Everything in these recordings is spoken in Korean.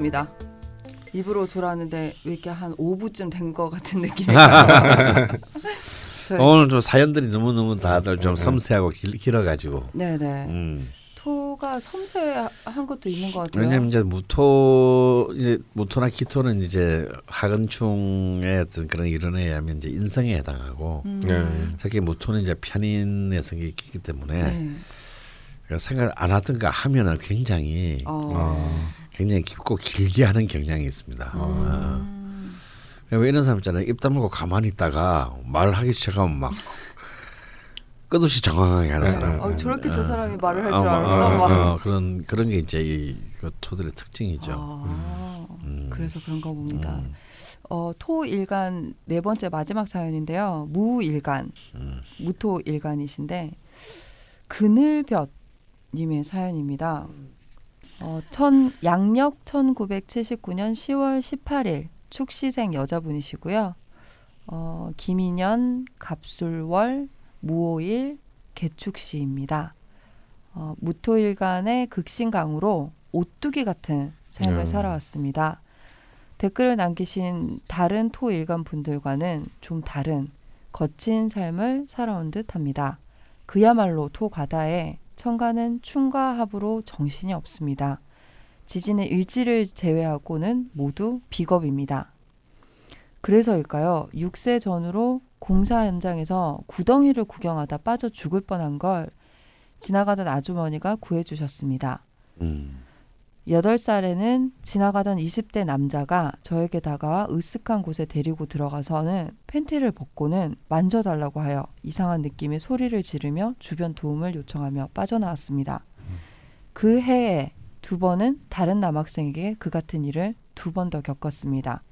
입으로 돌아왔습니다. 입으로 돌아왔는데 왜 이렇게 한 5부쯤 된 것 같은 느낌이 오늘 좀 사연들이 너무 너무 다들 좀 네. 섬세하고 길, 길어가지고. 네네. 음. 토가 섬세한 것도 있는 것 같아요. 왜냐면 이제 무토 이제 무토나 기토는 이제 하근충의 어떤 그런 이론에 의하면 이제 인성에 해당하고 음. 네. 특히 무토는 이제 편인의 성격이 있기 때문에 네. 생각을 안 하든가 하면은 굉장히 어. 어. 굉장히 깊고 길게 하는 경향이 있습니다. 음. 어. 왜 이런 사람 있잖아요. 입 다물고 가만히 있다가 말하기 시작하면 막 끝없이 정황하게 하는 네. 사람. 어, 저렇게 저 사람이 말을 할줄 어, 알았어. 어, 어, 그런 그런 게 이제 이 그 토들의 특징이죠. 아, 음. 그래서 그런가 봅니다. 음. 어, 토일간 네 번째 마지막 사연인데요. 무일간, 음. 무토일간이신데 그늘볕 님의 사연입니다. 어, 천, 양력 1979년 10월 18일 축시생 여자분이시고요. 어, 김인년, 갑술월, 무오일, 개축시입니다. 어, 무토일간의 극신강으로 오뚜기 같은 삶을 음. 살아왔습니다. 댓글을 남기신 다른 토일간 분들과는 좀 다른 거친 삶을 살아온 듯 합니다. 그야말로 토가다에 천간은 충과 합으로 정신이 없습니다. 지진의 일지를 제외하고는 모두 비겁입니다. 그래서일까요? 6세 전후로 공사 현장에서 구덩이를 구경하다 빠져 죽을 뻔한 걸 지나가던 아주머니가 구해주셨습니다. 음. 8살에는 지나가던 20대 남자가 저에게 다가와 으쓱한 곳에 데리고 들어가서는 팬티를 벗고는 만져달라고 하여 이상한 느낌의 소리를 지르며 주변 도움을 요청하며 빠져나왔습니다. 음. 그 해에 두 번은 다른 남학생에게 그 같은 일을 두 번 더 겪었습니다.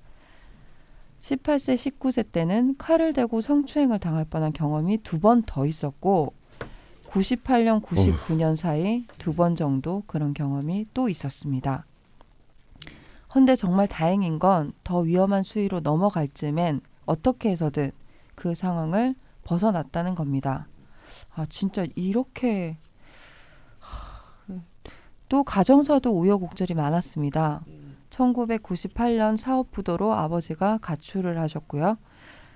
18세, 19세 때는 칼을 대고 성추행을 당할 뻔한 경험이 두 번 더 있었고 98년, 99년 사이 두 번 정도 그런 경험이 또 있었습니다. 헌데 정말 다행인 건 더 위험한 수위로 넘어갈 즈엔 어떻게 해서든 그 상황을 벗어났다는 겁니다. 아, 진짜 이렇게 또 가정사도 우여곡절이 많았습니다. 1998년 사업부도로 아버지가 가출을 하셨고요.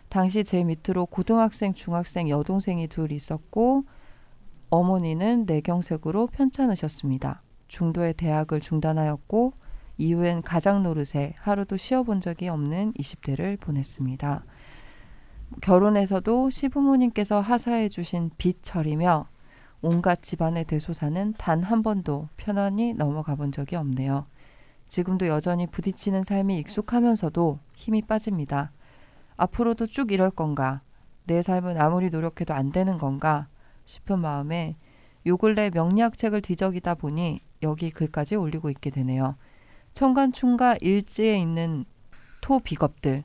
당시 제 밑으로 고등학생, 중학생, 여동생이 둘 있었고 어머니는 내경색으로 편찮으셨습니다. 중도에 대학을 중단하였고 이후엔 가장 노릇에 하루도 쉬어본 적이 없는 20대를 보냈습니다. 결혼해서도 시부모님께서 하사해 주신 빚 처리며 온갖 집안의 대소사는 단 한 번도 편안히 넘어가 본 적이 없네요. 지금도 여전히 부딪히는 삶이 익숙하면서도 힘이 빠집니다. 앞으로도 쭉 이럴 건가? 내 삶은 아무리 노력해도 안 되는 건가? 싶은 마음에 요 근래 명리학책을 뒤적이다 보니 여기 글까지 올리고 있게 되네요. 청간충과 일지에 있는 토 비겁들,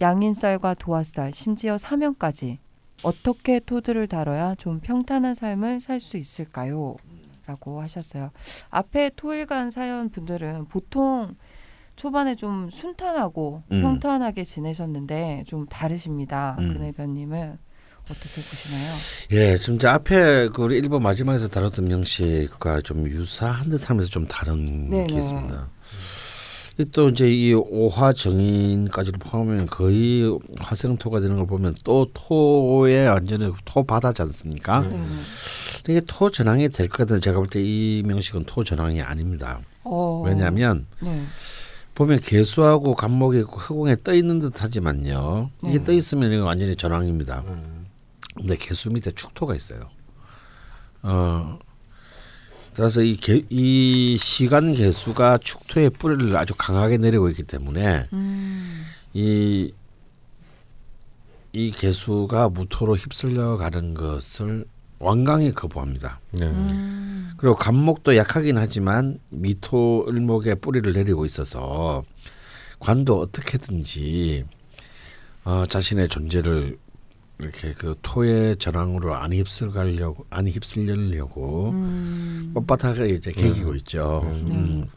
양인쌀과 도화쌀, 심지어 사면까지 어떻게 토들을 다뤄야 좀 평탄한 삶을 살 수 있을까요? 라고 하셨어요. 앞에 토일간 사연 분들은 보통 초반에 좀 순탄하고 음. 평탄하게 지내셨는데 좀 다르십니다. 음. 그네변님은 어떻게 보시나요? 예, 지금 이제 앞에 그 우리 일본 마지막에서 다뤘던 명식과 좀 유사한 듯하면서 좀 다른 네네. 게 있습니다. 또 이제 이 오화 정인까지를 포함하면 거의 화생토가 되는 걸 보면 또 토의 완전히 토 바다지 않습니까? 음. 이게 토 전황이 될 것 같아요. 제가 볼 때 이 명식은 토 전황이 아닙니다. 어. 왜냐하면 네. 보면 개수하고 간목이 흑공에 떠 있는 듯하지만요. 이게 네. 떠 있으면 이거 완전히 전황입니다. 음. 근데 개수 밑에 축토가 있어요. 어 따라서 이, 개, 이 시간 개수가 축토의 뿌리를 아주 강하게 내리고 있기 때문에 음. 이, 이 개수가 무토로 휩쓸려 가는 것을 완강히 거부합니다. 네. 음. 그리고 간목도 약하긴 하지만 미토 을목의 뿌리를 내리고 있어서 관도 어떻게든지 어, 자신의 존재를 이렇게 그 토의 전황으로 안 휩쓸가려고 안 휩쓸려고 음. 뻣뻣하게 이제 개기고 음. 있죠. 음. 음.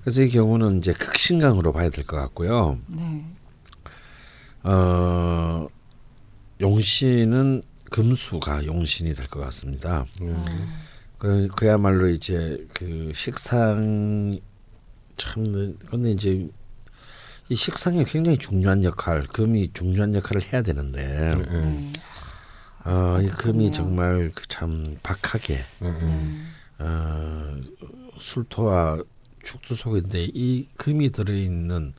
그래서 이 경우는 이제 극신강으로 봐야 될 것 같고요. 네. 어 용신은 금수가 용신이 될 것 같습니다. 음. 그, 그야말로 이제 그 식상의 참 근데 이제 이 식상이 굉장히 중요한 역할, 금이 중요한 역할을 해야 되는데 네. 어, 이 금이 정말 그참 박하게 어, 술토와 축토 속인데 이 금이 들어있는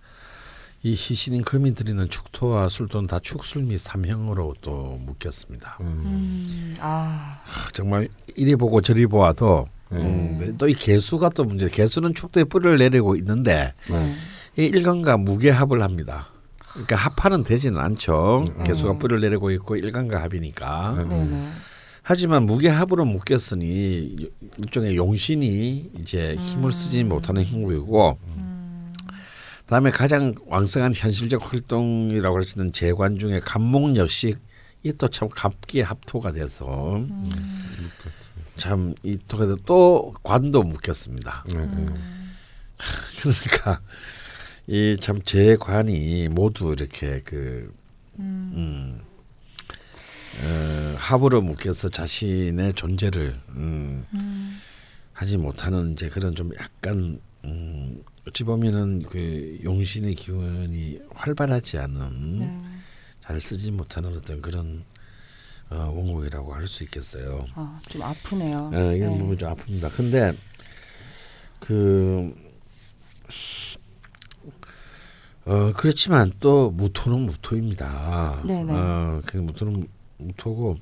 이 시신인 금이 들이는 축토와 술토는 다 축술 및 삼형으로 또 묶였습니다. 음. 아. 정말 이리 보고 저리 보아도 음, 또이 개수가 또 문제. 개수는 축도에 뿌리를 내리고 있는데 네. 이 일간과 무게합을 합니다. 그러니까 합하는 되지는 않죠. 음. 개수가 뿌리를 내리고 있고 일간과 합이니까. 음. 하지만 무게합으로 묶였으니 일종의 용신이 이제 힘을 쓰지 음. 못하는 형국이고 다음에 가장 왕성한 현실적 활동이라고 할 수 있는 재관 중에 감목 역시 이 또 참 갑기의 합토가 돼서 음. 참이 통해서 또 관도 묶였습니다. 음. 그러니까 이 참 재관이 모두 이렇게 그 음. 음, 어, 합으로 묶여서 자신의 존재를 음, 음. 하지 못하는 이제 그런 좀 약간 음, 어찌 보면은 그 용신의 기운이 활발하지 않은 네. 잘 쓰지 못하는 어떤 그런 어, 원곡이라고 할 수 있겠어요. 아, 좀 아프네요. 어, 이런 네. 부분 좀 아픕니다. 근데 그 어, 그렇지만 또 무토는 무토입니다. 네네. 어, 그 무토는 무토고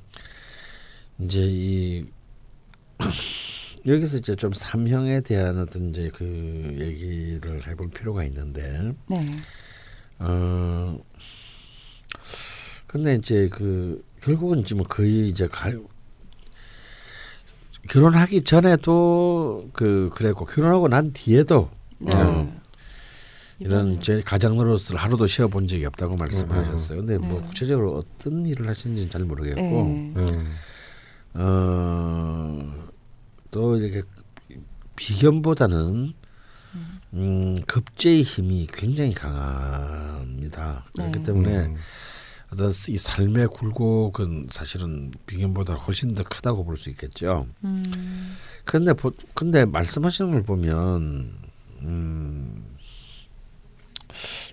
이제 이 여기서 이제 좀 삼형에 대한 어떤 이제 그 얘기를 해볼 필요가 있는데, 네. 어, 근데 이제 그 결국은 지금 뭐 거의 이제 가, 결혼하기 전에도 그 그랬고 결혼하고 난 뒤에도 네. 어, 이런 이제 가장 노릇을 하루도 쉬어 본 적이 없다고 말씀하셨어요. 근데 뭐 네. 구체적으로 어떤 일을 하시는지는 잘 모르겠고, 네. 음. 어. 또 이렇게 비견보다는 음, 급제의 힘이 굉장히 강합니다. 그렇기 네. 때문에 음. 어떤 이 삶의 굴곡은 사실은 비견보다 훨씬 더 크다고 볼 수 있겠죠. 음. 근데 보, 근데 말씀하시는 걸 보면 음,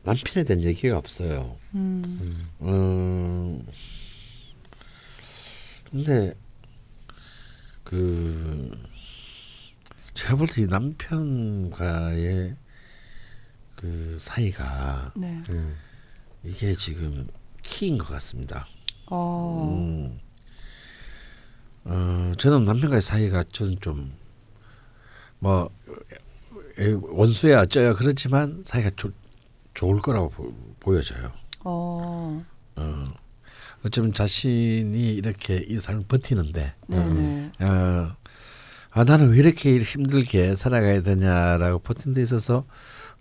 남편에 대한 얘기가 없어요. 음. 음, 근데 그 제가 볼 때 남편과의 그 사이가 네. 음, 이게 지금 키인 것 같습니다. 어. 음, 어, 저는 남편과의 사이가 저는 좀 뭐 원수야 어쩌야 그렇지만 사이가 조, 좋을 거라고 보, 여져요 어. 어. 어쩌면 자신이 이렇게 이 삶을 버티는데 음, 어, 아 나는 왜 이렇게 힘들게 살아가야 되냐라고 버틴 데 있어서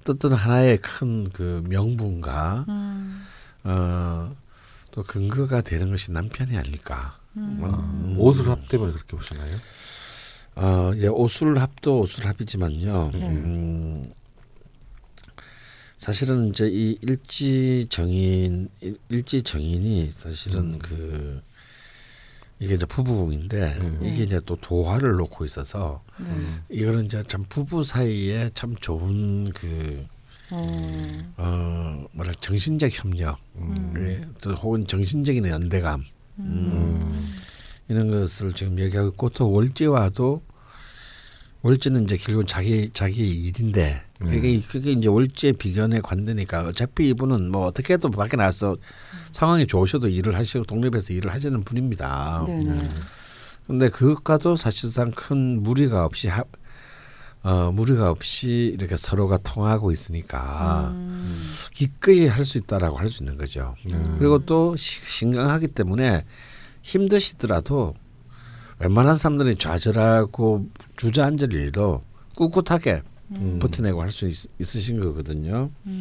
어떤 하나의 큰 그 명분과 음. 어 또 근거가 되는 것이 남편이 아닐까. 음. 어, 오술 합 때문에 그렇게 보시나요? 어, 예, 오술 합도 오술 합이지만요. 네. 음, 사실은 이제 이 일지 정인 일지 정인이 사실은 음. 그 이게 이제 부부궁인데 음. 이게 이제 또 도화를 놓고 있어서 음. 이거는 이제 참 부부 사이에 참 좋은 그 음. 어, 뭐랄 정신적 협력, 음. 또 혹은 정신적인 연대감 음. 음. 이런 것을 지금 얘기하고 있고 또 월제와도 월제는 이제 결국 자기 자기 일인데 그게 음. 그게 이제 월제 비견에 관대니까 어차피 이분은 뭐 어떻게 해도 밖에 나가서 상황이 좋으셔도 일을 하시고 독립해서 일을 하시는 분입니다. 그런데 그것과도 사실상 큰 무리가 없이 하, 어, 무리가 없이 이렇게 서로가 통하고 있으니까 음. 기꺼이 할 수 있다라고 할 수 있는 거죠. 음. 그리고 또 신강하기 때문에 힘드시더라도 웬만한 사람들이 좌절하고 주저앉을 일도 꿋꿋하게 음. 버텨내고 할 수 있으신 거거든요. 음.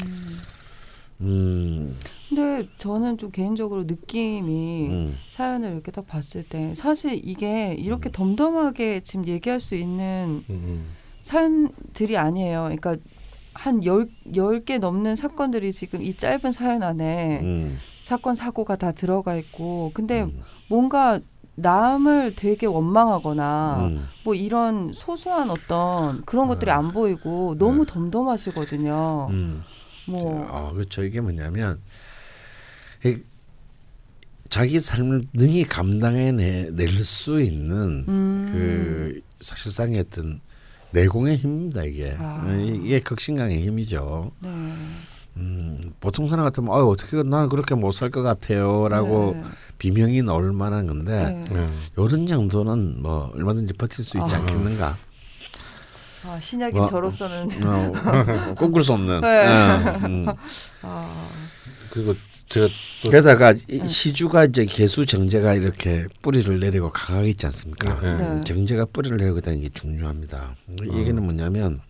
음. 근데 저는 좀 개인적으로 느낌이 음. 사연을 이렇게 딱 봤을 때 사실 이게 이렇게 음. 덤덤하게 지금 얘기할 수 있는 음, 음. 사연들이 아니에요. 그러니까 한열열개 넘는 사건들이 지금 이 짧은 사연 안에 음. 사건 사고가 다 들어가 있고 근데 음. 뭔가 남을 되게 원망하거나 음. 뭐 이런 소소한 어떤 그런 것들이 음. 안 보이고 너무 네. 덤덤하시거든요. 음. 뭐 어, 그렇죠. 이게 뭐냐면 자기 삶을 능히 감당해낼 수 있는 음. 그 사실상의 어떤 내공의 힘입니다 이게 아. 이게 극신강의 힘이죠. 네. 음, 보통 사람 같으면 어 어떻게 나는 그렇게 못 살 것 같아요라고 네. 비명이 나올 만한 건데 네. 이런 정도는 뭐 얼마든지 버틸 수 있지 아. 않겠는가. 아, 신약인 뭐, 저로서는 어, 어, 꿈꿀 수 없는. 네. 음. 아. 그리고 제가 게다가 네. 시주가 이제 개수 정제가 이렇게 뿌리를 내리고 강하게 있지 않습니까? 네. 네. 정제가 뿌리를 내리고 있다는 게 중요합니다. 이 얘기는 뭐냐면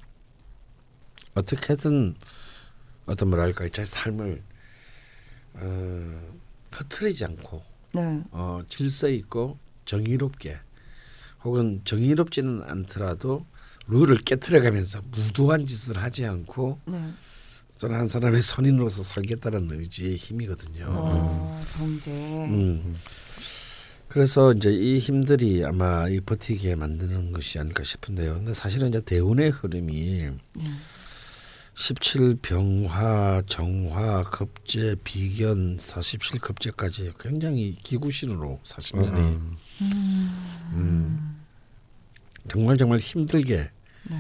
어떻게든 어떤 뭐랄까 제 삶을 어, 흐트리지 않고 네. 어, 질서 있고 정의롭게 혹은 정의롭지는 않더라도 룰을 깨뜨려가면서 무도한 짓을 하지 않고 네. 어떤 한 사람의 선인으로서 살겠다는 의지의 힘이거든요. 어, 정제. 음. 그래서 이제 이 힘들이 아마 이 버티게 만드는 것이 아닐까 싶은데요. 근데 사실은 이제 대운의 흐름이 음. 17 병화, 정화, 급제, 비견, 47 급제까지 굉장히 기구신으로 40년이 음. 음. 정말 정말 힘들게 네.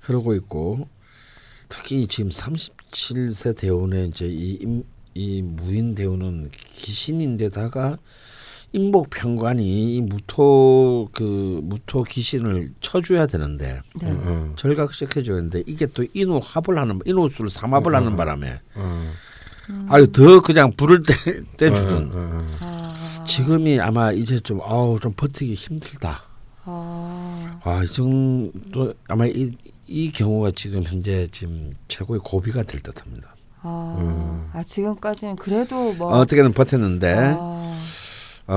흐르고 있고 특히 지금 37세 대운에 이제 이, 이 무인 대운은 귀신인데다가 인복 평관이 이 무토 그 무토 귀신을 쳐줘야 되는데 네. 음, 음. 절각시켜줘야 되는데 이게 또 인호 합을 하는 인호수를 삼합을 음, 하는 바람에 음. 아유 더 그냥 불을 떼, 떼주든 아. 지금이 아마 이제 좀 아우 좀 버티기 힘들다. 아, 아 지금 또 아마 이, 이 경우가 지금 현재 지금 최고의 고비가 될 듯합니다. 아, 음. 아 지금까지는 그래도 뭐 어떻게든 버텼는데. 아.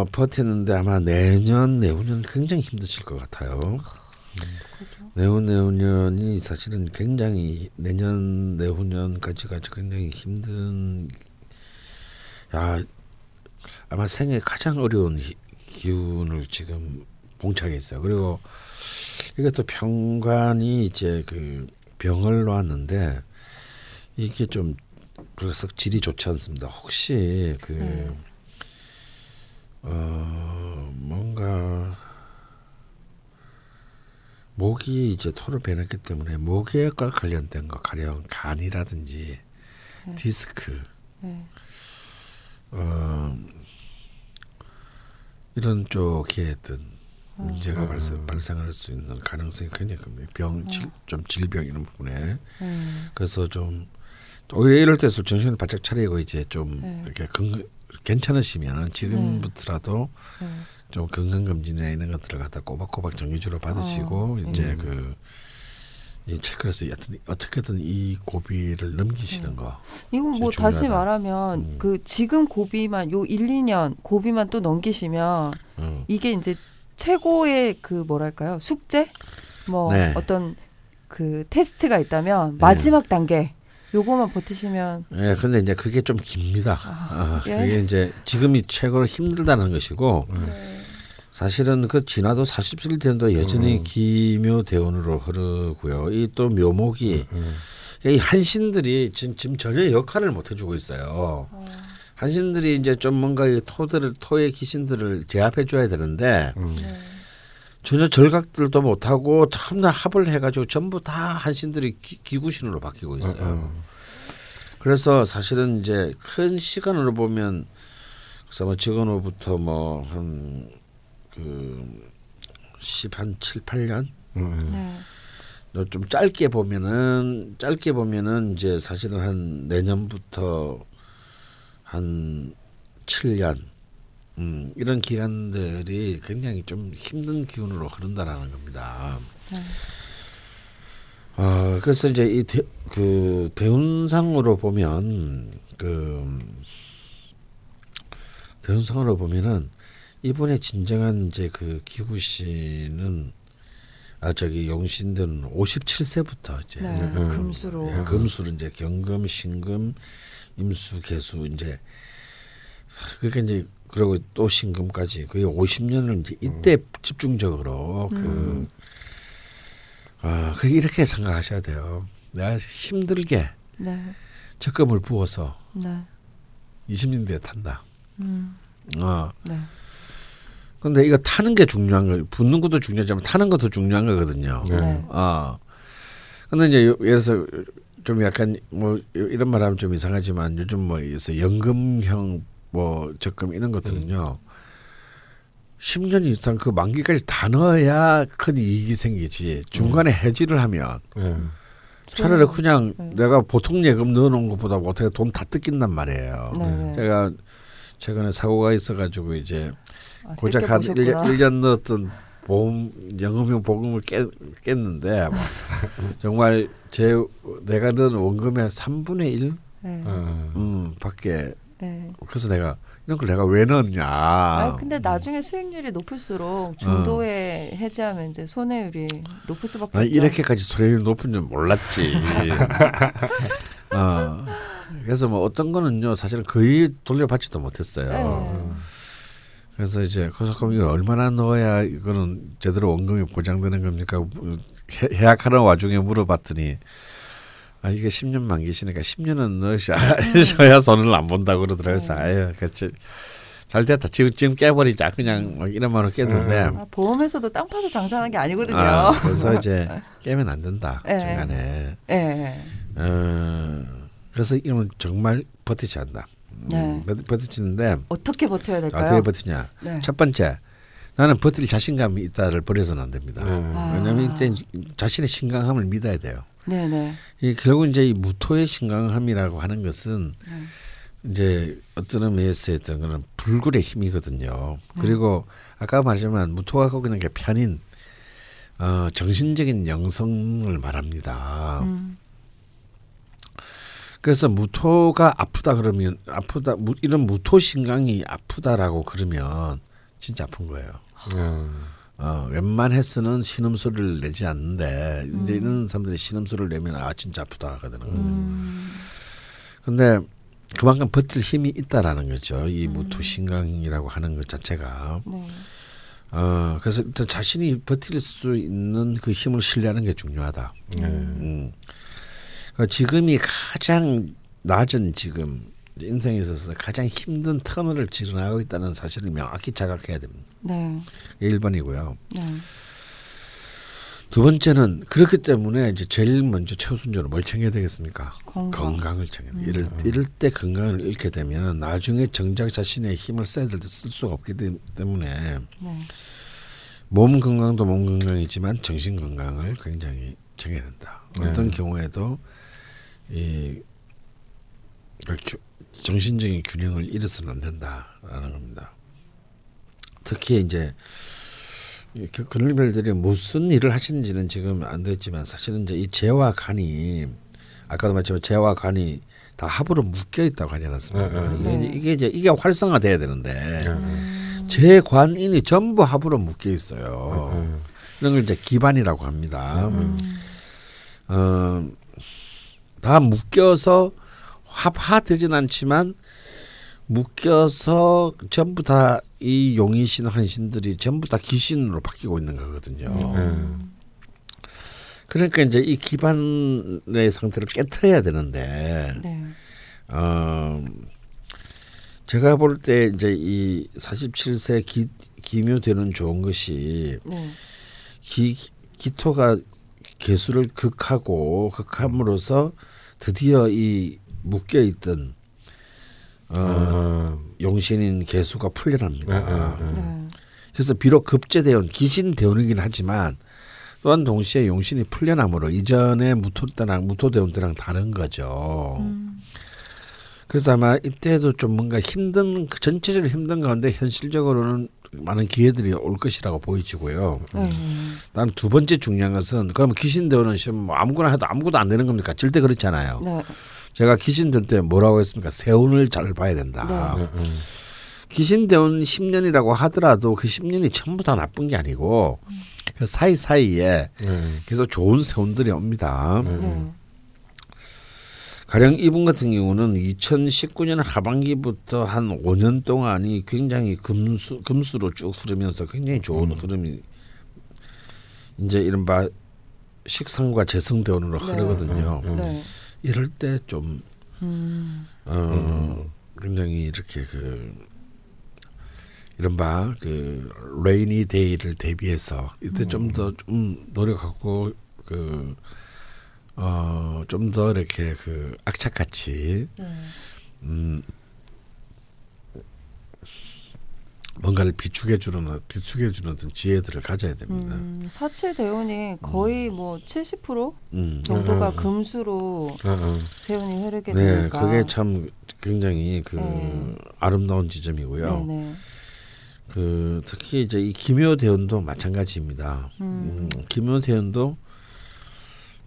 어, 버티는데 아마 내년 내후년 굉장히 힘드실 것 같아요. 음. 내후 내후년이 사실은 굉장히 내년 내후년까지가 굉장히 힘든 야 아마 생애 가장 어려운 기운을 지금 봉착해 있어요. 그리고 이게 또 병관이 이제 그 병을 놓았는데 이게 좀 그래서 질이 좋지 않습니다. 혹시 그 음. 어 뭔가 목이 이제 토를 배냈기 때문에 목에과 관련된 거 가령 간이라든지 네. 디스크 네. 어 이런 쪽에 어떤 어. 문제가 음. 발생 발생할 수 있는 가능성이 굉장히 큽니다. 병, 질, 어. 좀 질병 이런 부분에 음. 그래서 좀 오히려 이럴 때서 정신을 바짝 차리고 이제 좀 네. 이렇게 건, 괜찮으시면 지금부터라도 네. 네. 좀 건강검진이나 이런 것들을 갖다 꼬박꼬박 정기적으로 받으시고 어. 이제 음. 그. 이 체크해서 어떻게든 이 고비를 넘기시는 네. 거. 이건 뭐 중요하다. 다시 말하면 음. 그 지금 고비만 요 1, 2년 고비만 또 넘기시면 음. 이게 이제 최고의 그 뭐랄까요 숙제 뭐 네. 어떤 그 테스트가 있다면 마지막 네. 단계 요거만 버티시면. 예, 근데 이제 그게 좀 깁니다. 아, 아, 예? 그게 이제 지금이 최고로 힘들다는 것이고 네. 사실은 그 지나도 47대도 여전히 음. 기묘 대운으로 흐르고요. 이 또 묘목이 음. 이 한신들이 지금, 지금 전혀 역할을 못 해주고 있어요. 어. 한신들이 이제 좀 뭔가 이 토들을 토의 귀신들을 제압해 줘야 되는데 음. 네. 전혀 절각들도 못하고 참나 합을 해가지고 전부 다 한신들이 기, 구신으로 바뀌고 있어요. 어, 어. 그래서 사실은 이제 큰 시간으로 보면 그래서 뭐 지금으로부터 뭐 한그십한칠 팔년 네. 좀 짧게 보면은 짧게 보면은 이제 사실은 한 내년부터 한 7년 음, 이런 기간들이 굉장히 좀 힘든 기운으로 흐른다라는 겁니다. 네. 어, 그래서 이제 이그 대운상으로 보면 그 대운상으로 보면은 이번에 진정한 이제 그 기구 씨는 아 저기 용신들은 57세부터 이제 네, 음, 금수로 예, 금수로 이제 경금, 신금, 임수, 개수 이제 그러니까 이제 그리고 또 신금까지 거의 50년을 이제 이때 음. 집중적으로 그 음. 아, 그 이렇게 생각하셔야 돼요. 내가 힘들게 네. 적금을 부어서 네. 20년대에 탄다. 음. 어. 네. 근데 이거 타는 게 중요한 거, 붙는 것도 중요하지만 타는 것도 중요한 거거든요. 네. 어. 근데 이제 예를 들어서 좀 약간 뭐 이런 말하면 좀 이상하지만 요즘 뭐 연금형 뭐 적금 이런 것들은요. 음. 10년 이상 그 만기까지 다 넣어야 큰 이익이 생기지 중간에 음. 해지를 하면 음. 차라리 그냥 네. 내가 보통 예금 넣어놓은 것보다 어떻게 돈 다 뜯긴단 말이에요. 네. 제가 최근에 사고가 있어가지고 이제 아, 고작 한 1년, 1년 넣었던 보험 연금형 보금을 깼, 깼는데 뭐 정말 제 내가 넣은 원금의 3분의 1 네. 음, 밖에 네. 그래서 내가 이런 걸 내가 왜 넣었냐. 아 근데 나중에 수익률이 높을수록 중도에 어. 해지하면 이제 손해율이 높을 수밖에 없죠. 이렇게까지 손해율이 높은 줄 몰랐지. 어. 그래서 뭐 어떤 거는요 사실은 거의 돌려받지도 못했어요. 네. 그래서 이제 그래서 그럼 이거 얼마나 넣어야 이거는 제대로 원금이 보장되는 겁니까? 해약하는 와중에 물어봤더니 아 이게 10년 만기시니까 10년은 넣으셔야 음. 손을 안 본다고 그러더라고요. 네. 아유 그치. 잘 됐다. 지금 지금 깨버리자. 그냥 뭐 이런 말로 깼는데 아, 보험에서도 땅 파서 장사하는 게 아니거든요. 아, 그래서 이제 깨면 안 된다 네. 중간에. 네. 어, 그래서 이건 정말 버티지 않다. 네. 음, 버티는데 어떻게 버텨야 될까요? 어떻게 버티냐? 네. 첫 번째 나는 버틸 자신감이 있다를 버려서는 안 됩니다. 네. 왜냐하면 이때 자신의 신강함을 믿어야 돼요. 네네. 이 결국 이제 이 무토의 신강함이라고 하는 것은 네. 이제 어떤 의미에서 했던 거는 불굴의 힘이거든요. 네. 그리고 아까 말했지만 무토가 갖고 있는 게 편인 어, 정신적인 영성을 말합니다. 음. 그래서 무토가 아프다 그러면 아프다 이런 무토 신강이 아프다라고 그러면 진짜 아픈 거예요. 음. 어, 웬만해서는 신음 소리를 내지 않는데 음. 이제 이런 사람들이 신음 소리를 내면 아 진짜 아프다 하거든요. 음. 근데 그만큼 버틸 힘이 있다라는 거죠. 이 음. 무토 신강이라고 하는 것 자체가. 네. 어, 그래서 일단 자신이 버틸 수 있는 그 힘을 신뢰하는 게 중요하다. 음. 음. 그러니까 지금이 가장 낮은 지금 인생에 있어서 가장 힘든 터널을 지나고 있다는 사실을 명확히 자각해야 됩니다. 네. 1번이고요. 네. 두 번째는 그렇기 때문에 이제 제일 먼저 최우선적으로 뭘 챙겨야 되겠습니까? 건강. 을 챙겨야 돼. 음. 이럴, 이럴 때 건강을 잃게 되면 나중에 정작 자신의 힘을 써야 될 때 쓸 수가 없기 때문에 네. 몸 건강도 몸 건강이지만 정신 건강을 굉장히 챙겨야 된다. 어떤 네. 경우에도 이 그러니까 정신적인 균형을 잃어서는 안 된다라는 겁니다. 특히 이제 그늘별들이 무슨 일을 하시는지는 지금 안 됐지만 사실은 이제 이 재와 간이 아까도 말했지만 재와 간이 다 합으로 묶여 있다고 하지 않았습니까? 네, 네. 이게, 이제 이게 활성화돼야 되는데 네. 재관인이 전부 합으로 묶여 있어요. 네, 네. 이런 걸 이제 기반이라고 합니다. 음. 어, 다 묶여서 합화되진 않지만 묶여서 전부 다 이 용이신 한신들이 전부 다 귀신으로 바뀌고 있는 거거든요. 음. 그러니까 이제 이 기반의 상태를 깨트려야 되는데, 네. 어, 제가 볼 때 이제 이 47세 기, 기묘되는 좋은 것이 네. 기, 기토가 개수를 극하고 극함으로써 드디어 이 묶여 있던 어, 아. 용신인 개수가 풀려납니다. 아, 아, 아. 네. 그래서 비록 급제대원 기신 대원이긴 하지만 또한 동시에 용신이 풀려남으로 이전에 무토 때랑 무토 대원 때랑 다른 거죠. 음. 그래서 아마 이때도 좀 뭔가 힘든 그 전체적으로 힘든 가운데 현실적으로는 많은 기회들이 올 것이라고 보이지고요. 음. 다음 두 번째 중요한 것은 그러면 귀신 대원은 시험 뭐 아무거나 해도 아무것도 안 되는 겁니까? 절대 그렇잖아요. 네. 제가 귀신들 때 뭐라고 했습니까? 세운을 잘 봐야 된다. 네. 음. 귀신대운 10년이라고 하더라도 그 10년이 전부 다 나쁜 게 아니고 음. 그 사이사이에 음. 계속 좋은 세운들이 옵니다. 음. 가령 이분 같은 경우는 2019년 하반기부터 한 5년 동안이 굉장히 금수 금수로 쭉 흐르면서 굉장히 좋은 음. 흐름이 이제 이른바 식상과 재성대원으로 네. 흐르거든요. 음. 네. 이럴 때좀 음. 어, 굉장히 이렇게 그 이른바 그 레이니 데이를 대비해서 이때 좀 더좀 음. 좀 노력하고 그 어, 좀 더 이렇게 그 악착같이 네. 음, 뭔가를 비추게 주는 비추게 주는 어떤 지혜들을 가져야 됩니다. 음, 사체 대운이 거의 음. 뭐70% 음. 정도가 음. 금수로 세운이 흐르게 네, 되니까 그게 참 굉장히 그 네. 아름다운 지점이고요. 네, 네. 그 특히 이제 이 기묘 대운도 마찬가지입니다. 음. 음 기묘 대운도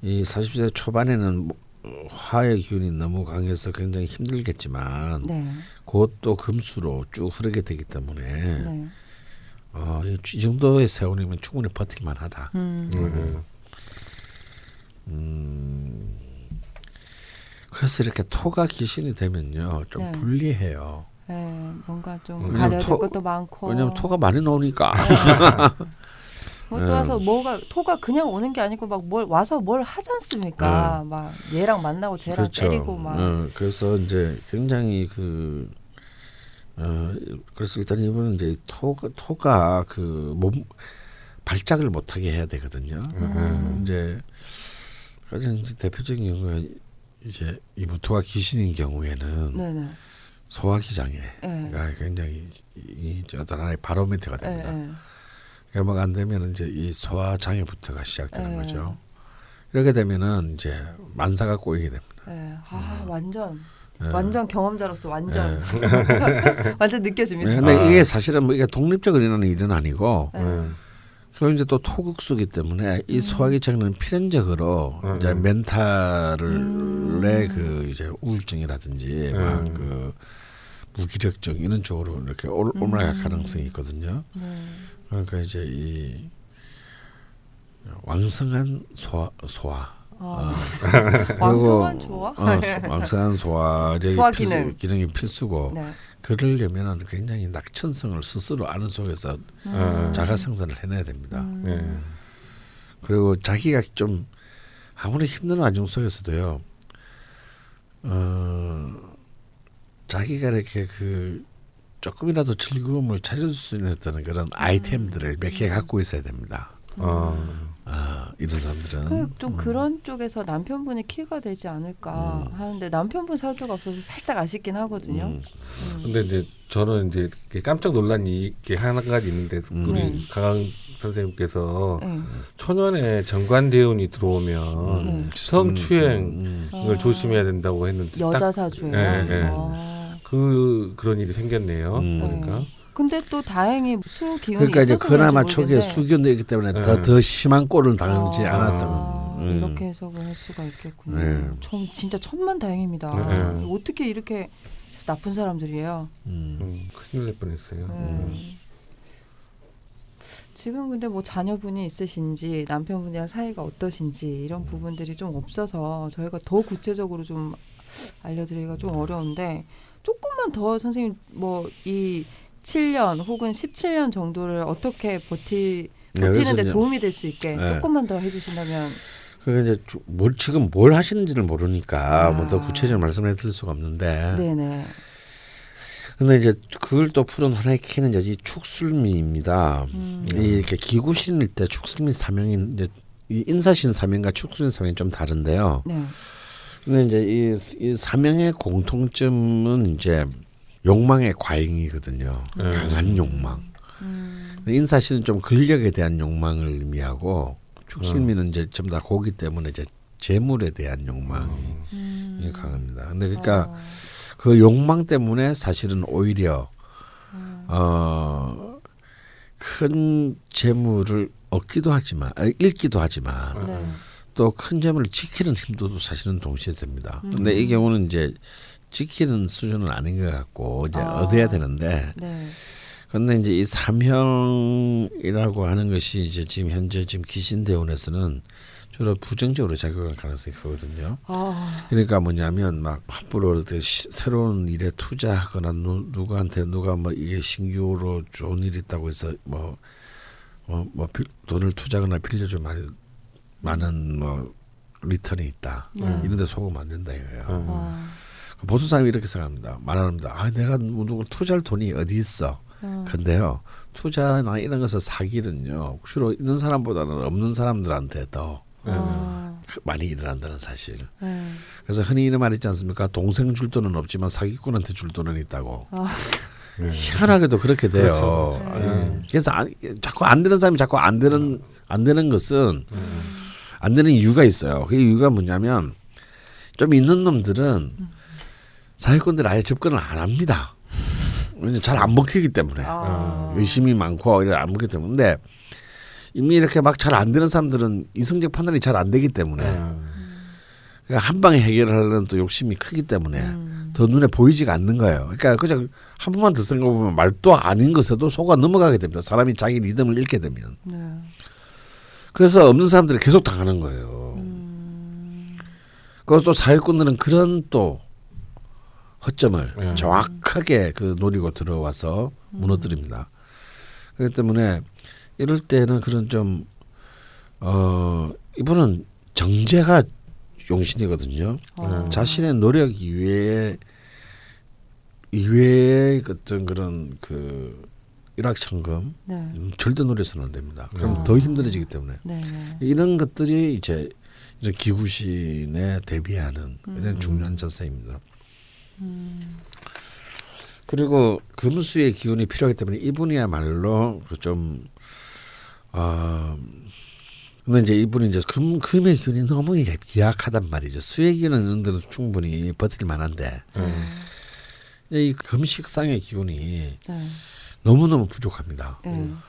이 40세 초반에는 뭐 화의 기운이 너무 강해서 굉장히 힘들겠지만 네. 곧또 금수로 쭉 흐르게 되기 때문에 네. 어, 이 정도의 세월이면 충분히 버틸만 하다. 음. 음. 음. 그래서 이렇게 토가 귀신이 되면요 좀 네. 불리해요. 네, 뭔가 좀 가려야 될 것도 많고. 왜냐면 토가 많이 나오니까. 네. 뭐또 와서 네. 뭐가 토가 그냥 오는 게 아니고 막 뭘 와서 뭘 하지 않습니까? 네. 막 얘랑 만나고 쟤랑 그렇죠. 때리고 막. 어, 그래서 이제 굉장히 그 어, 그래서 일단 이분은 이제 토가 토가 그 몸 발작을 못하게 해야 되거든요. 음. 이제 가장 이제 대표적인 경우가 이제 이 무토가 귀신인 경우에는 네네. 소화기 장애가 네. 굉장히 이, 이 어떤 하나의 바로메트가 됩니다. 네, 네. 개막 안 되면 이제 이 소화 장애부터가 시작되는 네. 거죠. 이렇게 되면은 이제 만사가 꼬이게 됩니다. 네. 아 음. 완전 네. 완전 경험자로서 완전 네. 완전 느껴집니다. 네, 근데 아. 이게 사실은 뭐 이게 독립적으로 일어나는 일은 아니고 네. 그리고 이제 또 토국수기 때문에 이 음. 소화기 장애는 필연적으로 음. 이제 멘탈의 음. 그 이제 우울증이라든지 음. 막그 무기력증 이런 쪽으로 이렇게 올, 올라갈 음. 가능성이 있거든요. 네. 그러니까 이제 이 왕성한 소화 소화 어. 왕성한 소화 어, 왕성한 소화력이 소화 기능. 필수, 기능이 필수고 네. 그러려면 굉장히 낙천성을 스스로 아는 속에서 음. 자가 생산을 해내야 됩니다. 음. 네. 그리고 자기가 좀 아무리 힘든 와중 속에서도요. 어 자기가 이렇게 그 조금이라도 즐거움을 찾을 수 있는 그런 아이템들을 몇 개 갖고 있어야 됩니다. 어. 아, 이런 사람들은 그 좀 음. 그런 쪽에서 남편분이 키가 되지 않을까 음. 하는데 남편분 사주가 없어서 살짝 아쉽긴 하거든요. 음. 음. 근데 이제 저는 이제 깜짝 놀란 이게 하나 가지 있는데 음. 우리 네. 강강 선생님께서 네. 초년에 정관대운이 들어오면 네. 성추행을 아. 조심해야 된다고 했는데 여자 사주예요. 네, 네. 아. 그 그런 일이 생겼네요. 음. 그러니까. 근데 또 다행히 수 기운이 그러니까 이제 그나마 초기에 수기운도 있기 때문에 네. 더, 더 심한 꼴을 당하지 아, 않았던 음. 이렇게 해석을 할 수가 있겠군요. 네. 참 진짜 천만 다행입니다. 네. 어떻게 이렇게 나쁜 사람들이에요. 음. 음, 큰일 날 뻔했어요. 네. 음. 지금 근데 뭐 자녀분이 있으신지 남편분이랑 사이가 어떠신지 이런 음. 부분들이 좀 없어서 저희가 더 구체적으로 좀 알려드리기가 좀 어려운데 조금만 더 선생님 뭐 이 7년 혹은 17년 정도를 어떻게 버티 네, 버티는데 도움이 될 수 있게 네. 조금만 더 해주신다면. 그게 이제 뭘 지금 뭘 하시는지를 모르니까 아. 뭐더 구체적으로 말씀해 드릴 수가 없는데. 네네. 근데 이제 그걸 또 푸는 하나의 키는 이제 이 축술미입니다. 음. 이렇게 기구신일 때 축술미 사명이 이제 이 인사신 사명과 축술미 사명이 좀 다른데요. 네. 근데 이제 이, 이 사명의 공통점은 이제 욕망의 과잉이거든요. 음. 강한 욕망. 음. 인사시는 좀 근력에 대한 욕망을 의미하고 축술미는 음. 이제 좀다 고기 때문에 이제 재물에 대한 욕망이 음. 강합니다. 근데 그러니까 어. 그 욕망 때문에 사실은 오히려 음. 어큰 재물을 얻기도 하지만 잃기도 하지만 네. 또큰 점을 지키는 힘도 사실은 동시에 됩니다. 음. 근데 이 경우는 이제 지키는 수준은 아닌 것 같고 이제 아. 얻어야 되는데 네. 근데 이제 이 삼형이라고 하는 것이 이제 지금 현재 지금 기신대원에서는 주로 부정적으로 작용할 가능성이 크거든요. 아. 그러니까 뭐냐면 막 함부로 새로운 일에 투자하거나 누, 누구한테 누가 뭐 이게 신규로 좋은 일 있다고 해서 뭐 뭐, 뭐 돈을 투자하거나 많이 많은 뭐 리턴이 있다. 음. 이런데 속으면 안 된다 이거예요. 음. 아. 보통 사람이 이렇게 생각합니다. 말합니다. 아 내가 누구 투자할 돈이 어디 있어. 음. 근데요 투자나 이런 것을 사기는요 주로 있는 사람보다는 없는 사람들한테 더 어. 많이 일어난다는 사실. 네. 그래서 흔히 이런 말 있지 않습니까? 동생 줄 돈은 없지만 사기꾼한테 줄 돈은 있다고. 어. 네. 희한하게도 그렇게 돼요. 그렇죠. 그렇죠. 네. 그래서 안, 자꾸 안 되는 사람이 자꾸 안 되는 안 되는 것은 안 되는 이유가 있어요. 그 이유가 뭐냐면 좀 있는 놈들은 사기꾼들 아예 접근을 안 합니다. 왜냐 잘안 먹히기 때문에 아. 의심이 많고 안 먹기 때문에. 이미 이렇게 막 잘 안 되는 사람들은 이성적 판단이 잘 안 되기 때문에 음. 그러니까 한 방에 해결하려는 또 욕심이 크기 때문에 음. 더 눈에 보이지가 않는 거예요. 그러니까 그냥 한 번만 더 생각해 보면 말도 아닌 것에도 속아 넘어가게 됩니다. 사람이 자기 리듬을 잃게 되면. 네. 그래서 없는 사람들이 계속 당하는 거예요. 음. 또 사회꾼들은 그런 또 허점을 네. 정확하게 그 노리고 들어와서 무너뜨립니다. 그렇기 때문에 이럴 때는 그런 좀 어 이분은 정제가 용신이거든요. 어. 자신의 노력 이외에 이외의 어떤 그런 그 일확천금 네. 음, 절대 노려서는 안 됩니다. 그럼 어. 더 힘들어지기 때문에 네, 네. 이런 것들이 이제 이런 기구신에 대비하는 이런 음. 중요한 자세입니다. 음. 그리고 금수의 기운이 필요하기 때문에 이분이야말로 좀 어, 근데 이제 이분은 이제 금, 금의 기운이 너무 약하단 말이죠. 수의 기운은 데도 충분히 버틸 만한데, 음. 이 금식상의 기운이 네. 너무너무 부족합니다. 음.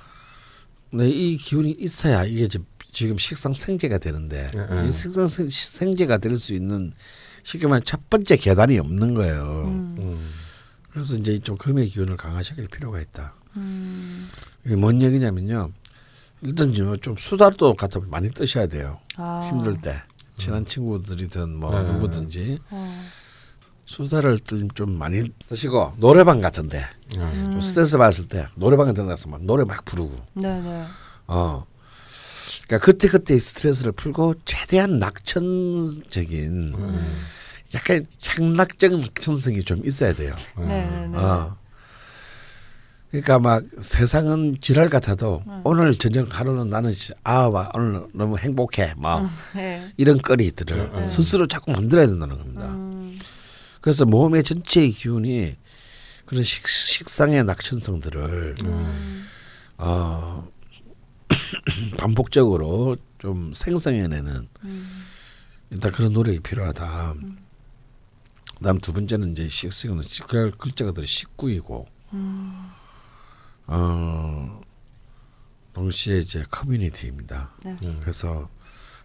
근데 이 기운이 있어야 이게 지금 식상 생제가 되는데, 음. 이 식상 생제가 될 수 있는 쉽게 말해 첫 번째 계단이 없는 거예요. 음. 음. 그래서 이제 좀 금의 기운을 강화시킬 필요가 있다. 음. 이게 뭔 얘기냐면요. 일단 좀 수다도 같은 많이 뜨셔야 돼요. 아. 힘들 때 친한 친구들이든 뭐 네. 누구든지 어. 수다를 좀 많이 뜨시고 노래방 같은데 음. 좀 스트레스 받았을 때 노래방 같은 데서 막 노래 막 부르고. 네네. 네. 어. 그러니까 그때 그때 스트레스를 풀고 최대한 낙천적인 음. 약간 향락적인 낙천성이 좀 있어야 돼요. 네. 어. 그러니까 막 세상은 지랄 같아도 응. 오늘 저녁 하루는 나는 아 오늘 너무 행복해 뭐 응, 네. 이런 거리들을 응. 스스로 자꾸 만들어야 된다는 겁니다. 음. 그래서 몸의 전체의 기운이 그런 식, 식상의 낙천성들을 음. 어 반복적으로 좀 생성해내는 음. 일단 그런 노력이 필요하다. 음. 그다음 두 번째는 이제 식성은 그 글자가 들 식구이고. 음. 어, 동시에 이제 커뮤니티입니다. 네. 네. 그래서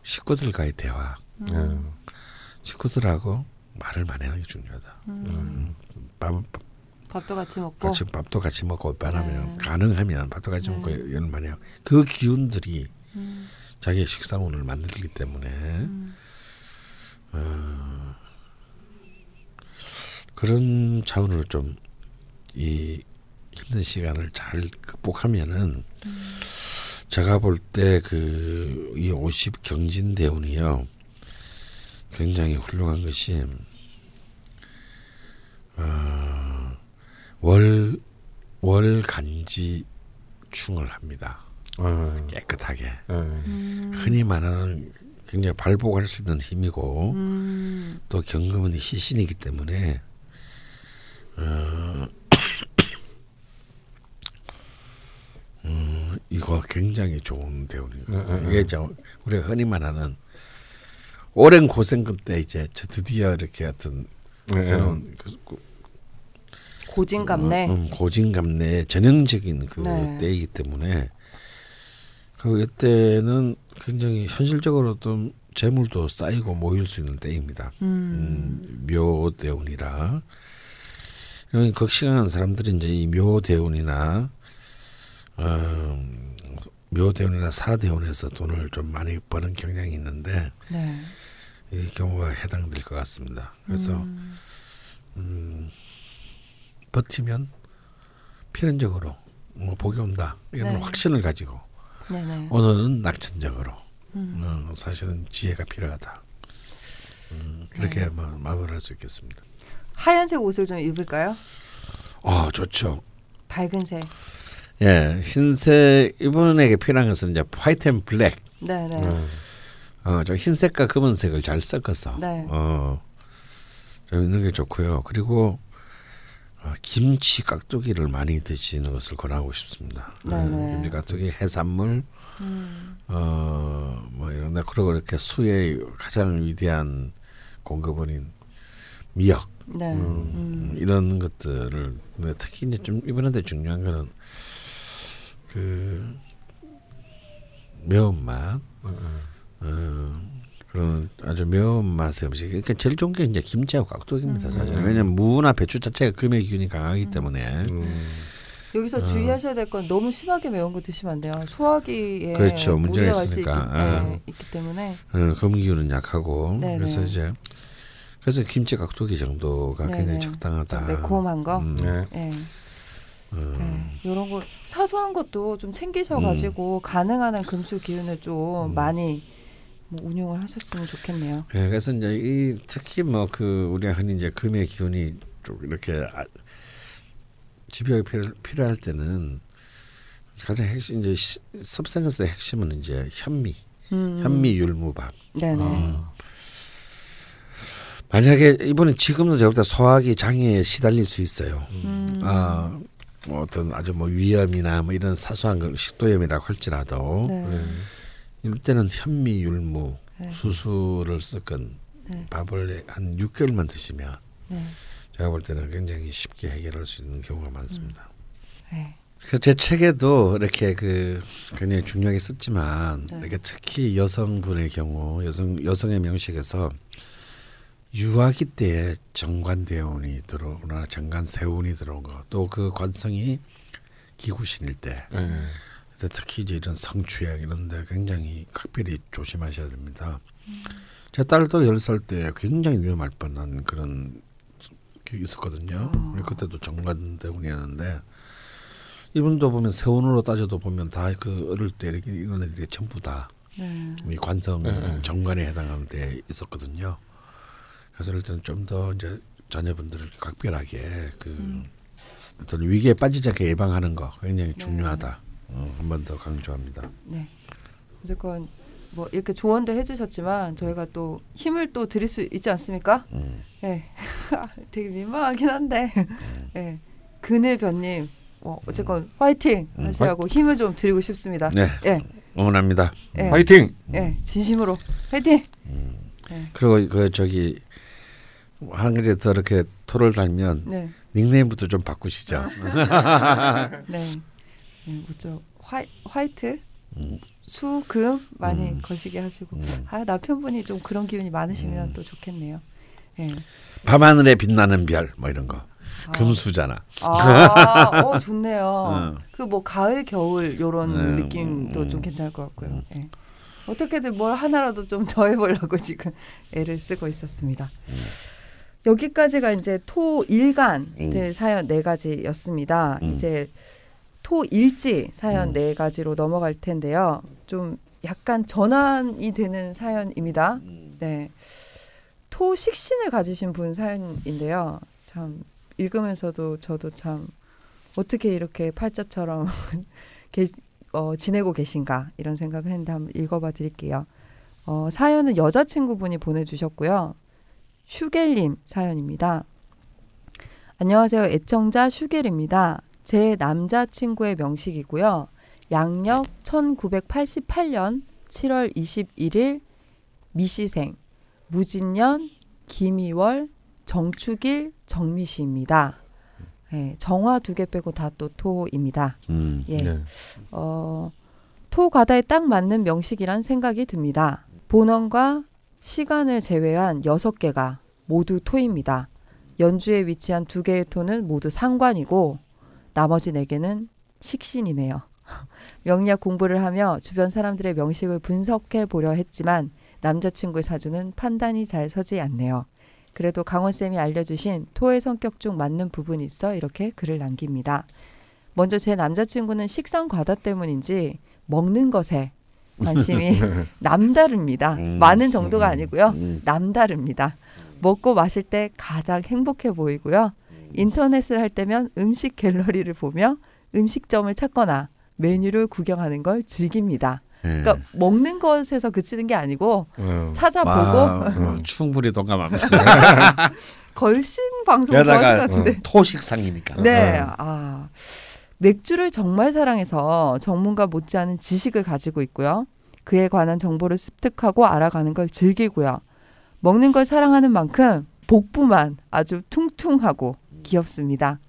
식구들과의 대화, 음. 네. 식구들하고 말을 많이 하는 게 중요하다. 음. 음. 밥, 밥도 같이 먹고 같이 밥도 같이 먹고 웬하면 네. 가능하면 밥도 같이 네. 먹고 하고 그 기운들이 음. 자기의 식사운을 만들기 때문에 음. 어, 그런 차원으로 좀 이 힘든 시간을 잘 극복하면은 음. 제가 볼 때 그이50 경진 대운이요 굉장히 훌륭한 것이 어, 월 월 간지 충을 합니다. 어. 깨끗하게 음. 흔히 말하는 굉장히 발복할 수 있는 힘이고 음. 또 경금은 희신이기 때문에 어, 음, 이거 굉장히 좋은 대우이거든요. 네, 네, 이게 저 우리가 흔히 말하는 오랜 고생 끝에 이제 드디어 이렇게 어떤 네, 새로운 그, 그, 고진감래, 음, 고진감래 전형적인 그 네. 때이기 때문에 그 이때는 굉장히 현실적으로 좀 재물도 쌓이고 모일 수 있는 때입니다. 음. 음, 묘대운이라 극심한 사람들이 이제 이 묘대운이나 어, 묘대원이나 사대원에서 돈을 좀 많이 버는 경향이 있는데 네. 이 경우가 해당될 것 같습니다. 그래서 음. 음, 버티면 필연적으로 뭐 복이 온다 이런 네. 확신을 가지고 네네. 오늘은 낙천적으로 음. 어, 사실은 지혜가 필요하다. 음, 그렇게 네. 마무리할 수 있겠습니다. 하얀색 옷을 좀 입을까요? 아 좋죠. 밝은 색. 예, 흰색 이분에게 필요한 것은 이제 white and black. 네네. 음. 어, 저 흰색과 검은색을 잘 섞어서 네. 어, 좀 있는 게 좋고요. 그리고 어, 김치 깍두기를 많이 드시는 것을 권하고 싶습니다. 네, 김치 깍두기, 해산물, 음. 어뭐 이런 데 그리고 이렇게 수의 가장 위대한 공급원인 미역 네. 음, 음. 이런 것들을 특히 이제 좀 이번에 중요한 거는 그 매운맛, 음. 어, 그런 아주 매운맛의 음식. 그러니까 제일 좋은 게 이제 김치하고 깍두기입니다. 사실 음. 왜냐면 무나 배추 자체가 금의 기운이 강하기 음. 때문에. 음. 여기서 어. 주의하셔야 될 건 너무 심하게 매운 거 드시면 안 돼요. 소화기에 그렇죠. 문제가 있으니까 있기, 아. 네, 있기 때문에. 어, 금기운은 약하고 네네. 그래서 이제 그래서 김치 깍두기 정도가 네네. 굉장히 적당하다. 매콤한 거. 음. 네. 네. 음. 네, 이런 거 사소한 것도 좀 챙기셔가지고 음. 가능한 한 금수 기운을 좀 음. 많이 뭐 운용을 하셨으면 좋겠네요. 네, 그래서 이제 이 특히 뭐 그 우리가 흔히 이제 금의 기운이 좀 이렇게 아, 집약이 필요, 필요할 때는 가장 핵심 이제 섭생에서 핵심은 이제 현미, 음. 현미 율무밥. 네네. 어. 만약에 이번에 지금도 제가 소화기 장애에 시달릴 수 있어요. 음. 아, 뭐 어떤 아주 뭐 위염이나 뭐 이런 사소한 식도염이라고 할지라도 네. 이 럴 때는 현미율무 네. 수수를 섞은 네. 밥을 한 6개월만 드시면 네. 제가 볼 때는 굉장히 쉽게 해결할 수 있는 경우가 많습니다. 음. 네. 제 책에도 이렇게 그 굉장히 중요하게 썼지만 네. 이렇게 특히 여성분의 경우 여성 여성의 명식에서 유아기 때에 정관대운이 들어오거나 정관세운이 들어온 거 또 그 관성이 기구신일 때 네. 특히 이제 이런 성추행 이런데 굉장히 각별히 조심하셔야 됩니다. 음. 제 딸도 열 살 때 굉장히 위험할 뻔한 그런 게 있었거든요. 어. 그때도 정관대운이었는데 이분도 보면 세운으로 따져도 보면 다 그 어릴 때 이렇게 이런 애들이 전부 다 네. 관성 네. 정관에 해당하는 데 있었거든요. 그래서 일단 좀더 이제 자녀분들을 각별하게 그 음. 어떤 위기에 빠지지 않게 예방하는 거 굉장히 네. 중요하다. 어, 한번 더 강조합니다. 네. 어쨌건 뭐 이렇게 조언도 해주셨지만 저희가 또 힘을 또 드릴 수 있지 않습니까? 음. 네. 되게 민망하긴 한데. 음. 네. 그늘변님 어, 어쨌건 음. 화이팅 음. 하시라고 힘을 좀 드리고 싶습니다. 네. 네. 응원합니다. 네. 화이팅. 네, 진심으로 화이팅. 음. 네. 그리고 그 저기 한 가지 더 이렇게 토를 달면 네. 닉네임부터 좀 바꾸시죠. 네. 네, 뭐죠? 화 화이트, 음. 수, 금 많이 음. 거시게 하시고 음. 아 남편분이 좀 그런 기운이 많으시면 음. 또 좋겠네요. 네. 밤하늘에 빛나는 별 뭐 이런 거. 아. 금수잖아. 아, 어 좋네요. 어. 그뭐 가을 겨울 요런 네. 느낌도 좀 괜찮을 것 같고요. 네. 어떻게든 뭘 하나라도 좀 더 해보려고 지금 애를 쓰고 있었습니다. 여기까지가 이제 토 일간 음. 사연 네 가지였습니다. 음. 이제 토 일지 사연 음. 네 가지로 넘어갈 텐데요. 좀 약간 전환이 되는 사연입니다. 음. 네. 토 식신을 가지신 분 사연인데요. 참 읽으면서도 저도 참 어떻게 이렇게 팔자처럼 게, 어, 지내고 계신가 이런 생각을 했는데 한번 읽어봐 드릴게요. 어, 사연은 여자친구분이 보내주셨고요. 슈겔님 사연입니다. 안녕하세요. 애청자 슈겔입니다. 제 남자친구의 명식이고요. 양력 1988년 7월 21일 미시생 무진년 김이월 정축일 정미시입니다. 네, 정화 두 개 빼고 다 또 토입니다. 음, 예. 네. 어, 토 가다에 딱 맞는 명식이란 생각이 듭니다. 본원과 시간을 제외한 여섯 개가 모두 토입니다. 연주에 위치한 두 개의 토는 모두 상관이고 나머지 네 개는 식신이네요. 명리학 공부를 하며 주변 사람들의 명식을 분석해 보려 했지만 남자친구의 사주는 판단이 잘 서지 않네요. 그래도 강원쌤이 알려주신 토의 성격 중 맞는 부분이 있어 이렇게 글을 남깁니다. 먼저 제 남자친구는 식상 과다 때문인지 먹는 것에 관심이 남다릅니다. 음, 많은 정도가 음, 아니고요. 음. 남다릅니다. 먹고 마실 때 가장 행복해 보이고요. 인터넷을 할 때면 음식 갤러리를 보며 음식점을 찾거나 메뉴를 구경하는 걸 즐깁니다. 네. 그러니까 먹는 것에서 그치는 게 아니고 음. 찾아보고 아, 음, 충분히 동감합니다. 걸신 방송 좋아하실 것 같은데 음, 토식상이니까. 네, 아 맥주를 정말 사랑해서 전문가 못지않은 지식을 가지고 있고요. 그에 관한 정보를 습득하고 알아가는 걸 즐기고요. 먹는 걸 사랑하는 만큼 복부만 아주 퉁퉁하고 귀엽습니다.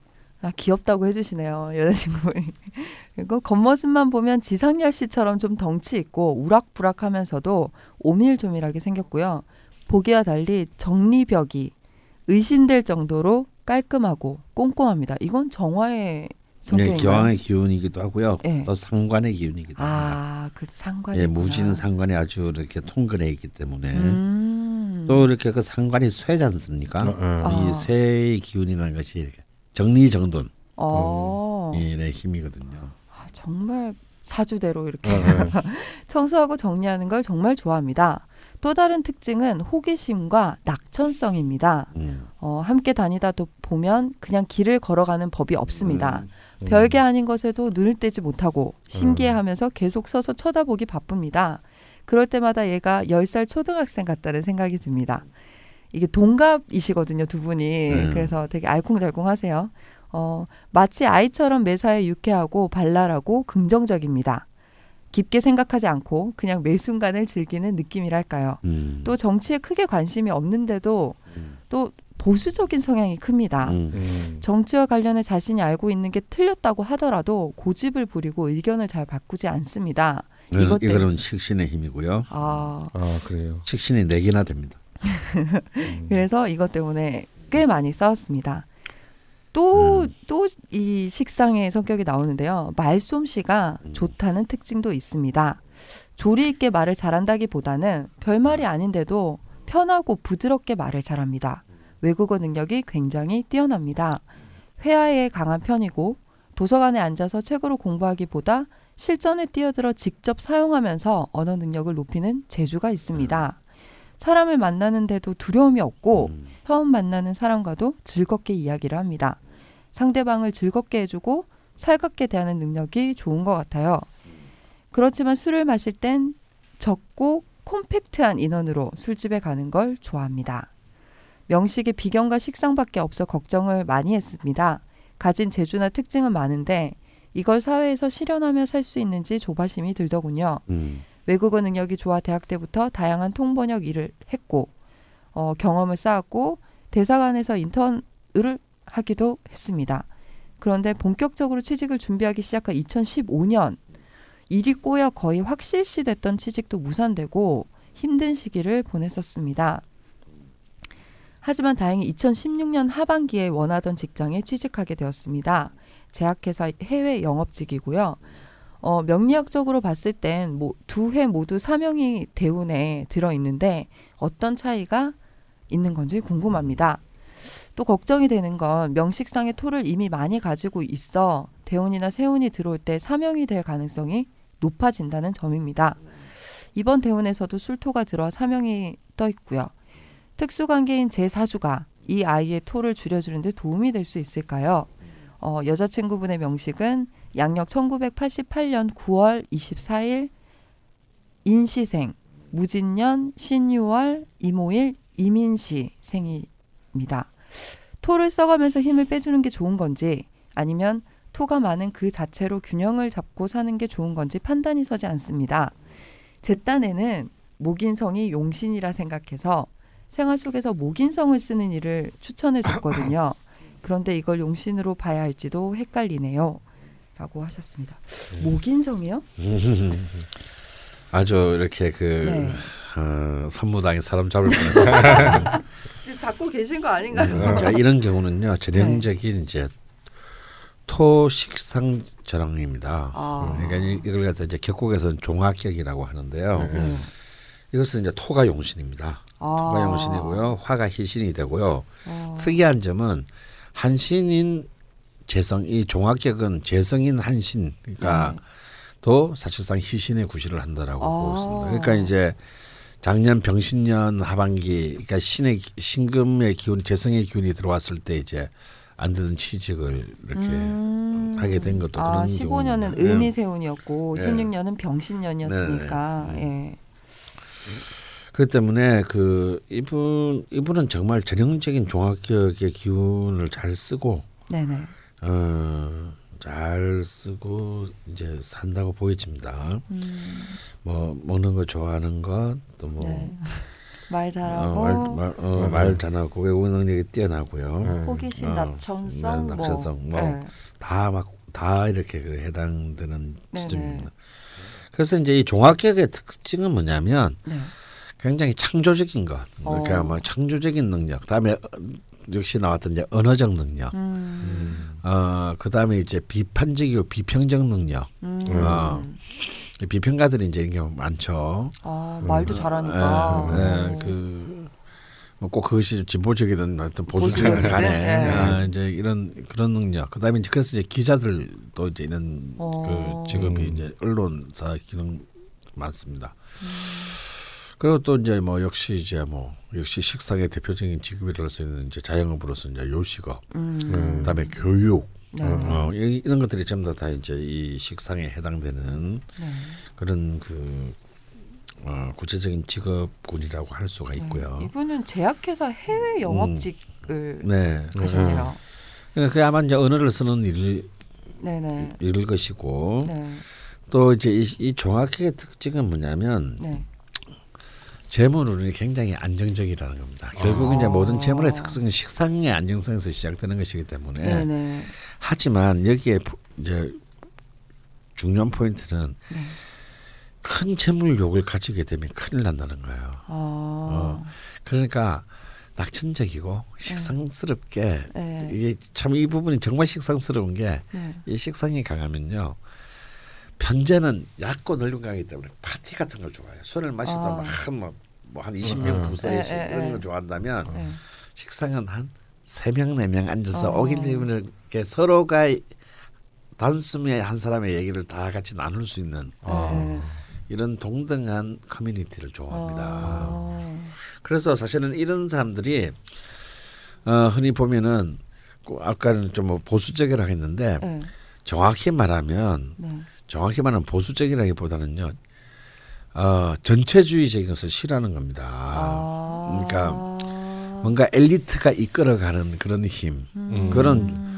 아, 귀엽다고 해주시네요. 여자친구분이. 그리고 겉모습만 보면 지상렬 씨처럼 좀 덩치 있고 우락부락하면서도 오밀조밀하게 생겼고요. 보기와 달리 정리벽이 의심될 정도로 깔끔하고 꼼꼼합니다. 이건 정화의 네, 기왕의 기운이기도 하고요. 네. 또 상관의 기운이기도 합니다. 아, 그 상관이. 예, 무진 상관이 아주 이렇게 통근해 있기 때문에 음. 또 이렇게 그 상관이 쇠지 않습니까? 어, 어. 이 쇠의 기운이라는 것이 이렇게 정리정돈 어. 의 힘이거든요. 아, 정말 사주대로 이렇게 어, 어. 청소하고 정리하는 걸 정말 좋아합니다. 또 다른 특징은 호기심과 낙천성입니다. 음. 어, 함께 다니다 보면 그냥 길을 걸어가는 법이 없습니다. 음. 음. 별게 아닌 것에도 눈을 떼지 못하고 신기해하면서 음. 계속 서서 쳐다보기 바쁩니다. 그럴 때마다 얘가 열 살 초등학생 같다는 생각이 듭니다. 이게 동갑이시거든요, 두 분이. 음. 그래서 되게 알콩달콩 하세요. 어, 마치 아이처럼 매사에 유쾌하고 발랄하고 긍정적입니다. 깊게 생각하지 않고 그냥 매 순간을 즐기는 느낌이랄까요. 음. 또 정치에 크게 관심이 없는데도 음. 또 보수적인 성향이 큽니다. 음. 음. 정치와 관련해 자신이 알고 있는 게 틀렸다고 하더라도 고집을 부리고 의견을 잘 바꾸지 않습니다. 이것 이거는 식신의 힘이고요. 아, 아 그래요. 식신이 네 개나 됩니다. 그래서 이것 때문에 꽤 많이 싸웠습니다. 또 또이 음. 식상의 성격이 나오는데요. 말솜씨가 음. 좋다는 특징도 있습니다. 조리 있게 말을 잘한다기보다는 별말이 아닌데도 편하고 부드럽게 말을 잘합니다. 외국어 능력이 굉장히 뛰어납니다. 회화에 강한 편이고 도서관에 앉아서 책으로 공부하기보다 실전에 뛰어들어 직접 사용하면서 언어 능력을 높이는 재주가 있습니다. 사람을 만나는데도 두려움이 없고 음. 처음 만나는 사람과도 즐겁게 이야기를 합니다. 상대방을 즐겁게 해주고 살갑게 대하는 능력이 좋은 것 같아요. 그렇지만 술을 마실 땐 적고 콤팩트한 인원으로 술집에 가는 걸 좋아합니다. 명식의 비경과 식상밖에 없어 걱정을 많이 했습니다. 가진 재주나 특징은 많은데 이걸 사회에서 실현하며 살 수 있는지 조바심이 들더군요. 음. 외국어 능력이 좋아 대학 때부터 다양한 통번역 일을 했고 어, 경험을 쌓았고 대사관에서 인턴을 하기도 했습니다. 그런데 본격적으로 취직을 준비하기 시작한 2015년 일이 꼬여 거의 확실시 됐던 취직도 무산되고 힘든 시기를 보냈었습니다. 하지만 다행히 2016년 하반기에 원하던 직장에 취직하게 되었습니다. 제약회사 해외 영업직이고요. 어, 명리학적으로 봤을 땐 뭐 두 회 모두 사명이 대운에 들어 있는데 어떤 차이가 있는 건지 궁금합니다. 또 걱정이 되는 건 명식상의 토를 이미 많이 가지고 있어 대운이나 세운이 들어올 때 사명이 될 가능성이 높아진다는 점입니다. 이번 대운에서도 술토가 들어 사명이 떠 있고요. 특수관계인 제 사주가 이 아이의 토를 줄여주는 데 도움이 될 수 있을까요? 어, 여자친구분의 명식은 양력 1988년 9월 24일 인시생 무진년 신유월 이모일 이민시 생입니다. 토를 써가면서 힘을 빼주는 게 좋은 건지 아니면 토가 많은 그 자체로 균형을 잡고 사는 게 좋은 건지 판단이 서지 않습니다. 제 딴에는 목인성이 용신이라 생각해서 생활 속에서 목인성을 쓰는 일을 추천해 줬거든요. 그런데 이걸 용신으로 봐야 할지도 헷갈리네요. 라고 하셨습니다. 목인성이요? 아주 이렇게 그 네. 어, 선무당에 사람 잡을 뻔했어요. 잡고 계신 거 아닌가요? 음, 이런 경우는요 전형적인 네. 이제 토식상 저랑입니다. 아. 그러니까 이걸 갖다 이제 격곡에서는 종합격이라고 하는데요. 네. 이것은 이제 토가 용신입니다. 아. 토가 용신이고요. 화가 희신이 되고요. 아. 특이한 점은 한신인 재성 이 종합격은 재성인 한신 그러니까 음. 도 사실상 희신의 구실을 한다라고 아. 보고 있습니다. 그러니까 이제 작년 병신년 하반기 그러니까 신의 신금의 기운 재성의 기운이 들어왔을 때 이제 안 되는 취직을 이렇게 음. 하게 된 것도 아, 그런 15년은 의미세운이었고 네. 16년은 병신년이었으니까 네. 네. 예. 그렇기 때문에 그 이분 이분은 정말 전형적인 종합격의 기운을 잘 쓰고 네네. 어, 잘 쓰고 이제 산다고 보여집니다. 음. 뭐 먹는 거 좋아하는 것 또뭐 네. 말 잘하고 어, 말, 말, 어, 음. 말 잘하고 외국 능력이 뛰어나고요. 음. 호기심, 어, 낙천성, 네, 낙천성 뭐다 막다 이렇게 그 해당되는 지점입니다. 그래서 이제 이 종합격의 특징은 뭐냐면 네. 굉장히 창조적인 것, 그러니까 어. 뭐 창조적인 능력, 그다음에 역시 나왔던 이제 언어적 능력, 음. 어 그 다음에 이제 비판적이고 비평적 능력, 음. 어, 비평가들이 이제 이런 경우 많죠. 아 말도 잘하니까. 네, 네, 그. 뭐꼭 그것이 진보적이든 어떤 보수적이든 간에 네. 아, 이제 이런 그런 능력 그다음에 이제 그래서 이제 기자들도 이제 이런 어. 그 직업이 이제 언론사 기능 많습니다. 음. 그리고 또 이제 뭐 역시 이제 뭐 역시 식상의 대표적인 직업이라고 할수 있는 이제 자영업으로서 이제 요식업, 음. 그다음에 교육, 네. 어, 이런 것들이 전부 다 이제 이 식상에 해당되는 네. 그런 그 어, 구체적인 직업군이라고 할 수가 네. 있고요. 네. 이분은 제약회사 해외 영업직을 음. 네. 하셨네요. 그 아마 이제 언어를 쓰는 일, 네네. 일일 것이고 네. 또 이제 이, 이 종합학의 특징은 뭐냐면 네. 재물운이 굉장히 안정적이라는 겁니다. 결국 아. 이제 모든 재물의 특성은 식상의 안정성에서 시작되는 것이기 때문에 네네. 하지만 여기에 이제 중요한 포인트는 네. 큰 재물 욕을 가지게 되면 큰일 난다는 거예요. 아. 어, 그러니까 낙천적이고 식상스럽게 네. 이게 참 이 부분이 정말 식상스러운 게이 네. 식상이 강하면요. 편제는 얕고 넓은 강이기 때문에 파티 같은 걸 좋아해요. 술을 마시다 아. 막뭐한 20명 부서에 이런 걸 좋아한다면 식상은 한 세 명 네 명 앉아서 어. 오길집을 이렇게 서로가 단숨에 한 사람의 얘기를 다 같이 나눌 수 있는 어. 이런 동등한 커뮤니티를 좋아합니다. 어. 그래서 사실은 이런 사람들이 어, 흔히 보면은 아까는 좀뭐 보수적이라고 했는데 네. 정확히 말하면 네. 정확히 말하면 보수적이라기보다는요. 어, 전체주의적인 것을 싫어하는 겁니다. 아. 그러니까 뭔가 엘리트가 이끌어가는 그런 힘, 음. 그런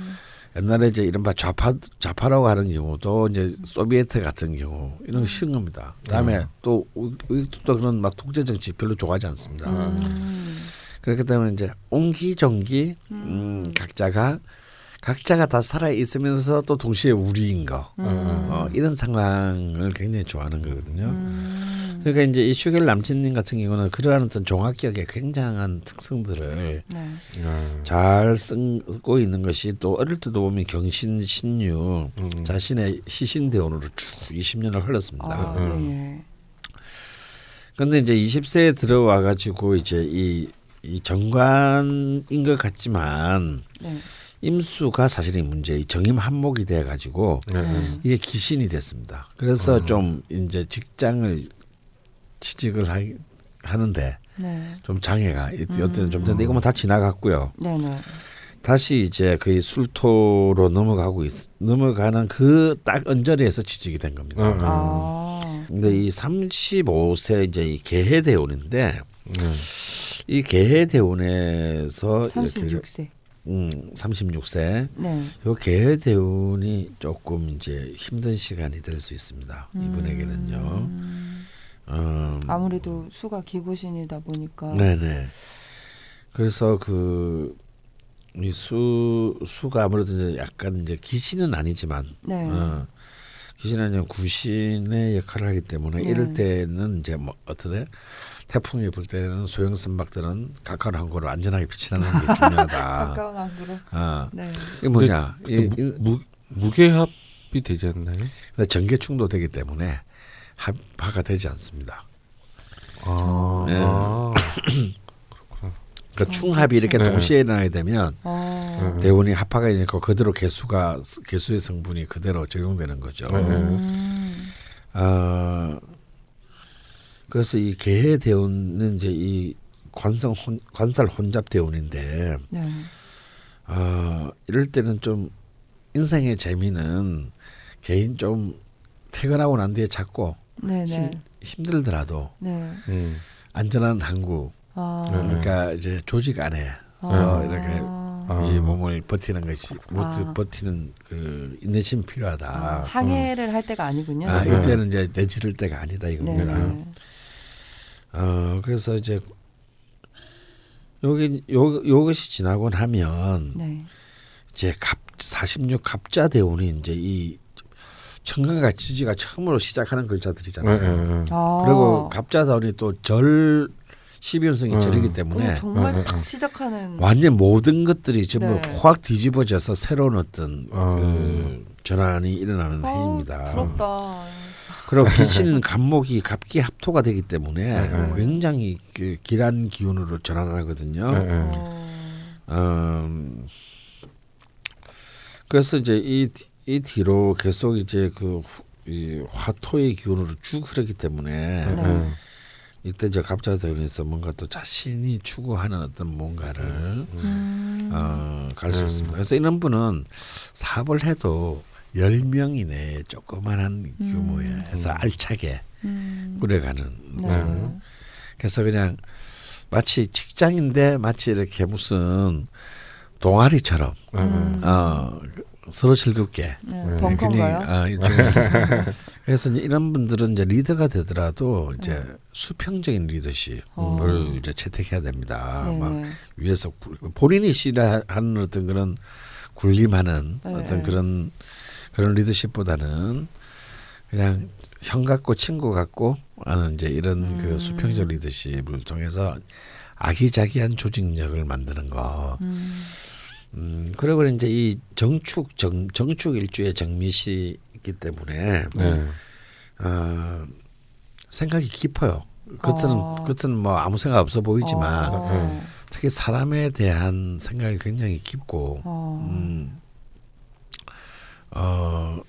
옛날에 이제 이른바 좌파 좌파라고 하는 경우도 이제 소비에트 같은 경우 이런 거 싫은 겁니다. 그다음에 음. 또 우익도 그런 막 통제 정치 별로 좋아하지 않습니다. 음. 그렇기 때문에 이제 옹기종기 음, 각자가 각자가 다 살아 있으면서 또 동시에 우리인 거 음. 어, 이런 상황을 굉장히 좋아하는 거거든요. 음. 그러니까 이제 이 슈겔 남친님 같은 경우는 그러한 어떤 종합격의 굉장한 특성들을 네. 음. 잘 쓰고 있는 것이 또 어릴 때도 보면 경신 신유 음. 자신의 시신 대원으로 쭉 20년을 흘렀습니다. 아, 네. 그런데 이제 20세에 들어와 가지고 이제 이, 이 정관인 것 같지만. 네. 임수가 사실은 문제, 이 정임 한목이 돼 가지고 네. 이게 기신이 됐습니다. 그래서 어. 좀 이제 직장을 취직을 하, 하는데 네. 좀 장애가 이때는 좀 됐는데 이거 뭐다 지나갔고요. 네, 네. 다시 이제 거의 술토로 넘어가고 있, 넘어가는 그 딱 언저리에서 취직이 된 겁니다. 음. 아. 근데 이 35세 이제 이 개해대원인데 음. 이 개해대원에서 36세. 음, 36세. 네. 요 계획 대운이 조금 이제 힘든 시간이 될 수 있습니다. 이분에게는요. 음. 음. 아무래도 수가 기구신이다 보니까. 네네. 그래서 그 이 수 수가 아무래도 이제 약간 이제 기신은 아니지만 네. 어, 아니면 구신의 역할을 하기 때문에 네. 이럴 때는 이제 뭐 어떻게 태풍이 불 때는 소형 선박들은 가까운 항구로 안전하게 비치는 게 중요하다. 가까운 항구로. 어. 네. 이게 뭐냐? 그, 그, 무, 무게합이 되지 않나요? 전개 충돌되기 때문에 합화가 되지 않습니다. 아, 네. 아. 그 충합이 이렇게 네. 동시에 일어나게 되면 아. 대운이 합화가 되니까 그대로 개수가 개수의 성분이 그대로 적용되는 거죠. 네. 음. 어, 그래서 이 개해 대운은 이제 이 관성 혼, 관살 혼잡 대운인데 네. 어, 이럴 때는 좀 인생의 재미는 개인 좀 퇴근하고 난 뒤에 찾고 네, 네. 힘, 들더라도 네. 음, 안전한 항구 아. 그러니까 이제 조직 안에서 아. 이렇게 아. 이 몸을 버티는 것이 아. 버티는 그 인내심이 필요하다. 아, 항해를 음. 할 때가 아니군요. 아, 이때는 이제 내지를 때가 아니다 이겁니다. 어 그래서 이제 여기 요 요것이 지나고 나면 네. 이제 갑 46 갑자 대운이 이제 이 청강과 지지가 처음으로 시작하는 글자들이잖아요. 네, 네, 네. 아. 그리고 갑자 대운이 또 절 12연성이 절이기 때문에 정말 딱 시작하는 완전 모든 것들이 전부 네. 확 뒤집어져서 새로운 어떤 아. 그 전환이 일어나는 아, 해입니다. 부럽다. 그리고 기친 간목이 갑기 합토가 되기 때문에 네. 굉장히 그 길한 기운으로 전환하거든요. 네. 음, 그래서 이제 이, 이 뒤로 계속 이제 그 이 화토의 기운으로 쭉 흐르기 때문에 네. 이때 이제 갑자대운에서 뭔가 또 자신이 추구하는 어떤 뭔가를 음. 어, 갈수 있습니다. 그래서 이런 분은 사업을 해도 열명 이내 조그만한 규모에 음. 해서 알차게 음. 꾸려가는 네. 그래서 그냥 마치 직장인데 마치 이렇게 무슨 동아리처럼 음. 어, 서로 즐겁게 네, 네 그냥 어, 그래서 이제 이런 분들은 이제 리더가 되더라도 이제 네. 수평적인 리더십을 어. 이제 채택해야 됩니다. 네. 막 위에서 본인이 싫어하는 어떤 그런 군림하는 네. 어떤 그런 그런 리더십보다는 그냥 형 같고 친구 같고 하는 이제 이런 그 음. 그 수평적 리더십을 통해서 아기자기한 조직력을 만드는 거. 음. 음 그리고 이제 이 정축 정 정축 일주의 정미시기 때문에 네. 어, 생각이 깊어요. 겉은 어. 겉은 뭐 아무 생각 없어 보이지만 어. 네. 특히 사람에 대한 생각이 굉장히 깊고 어. 음, 어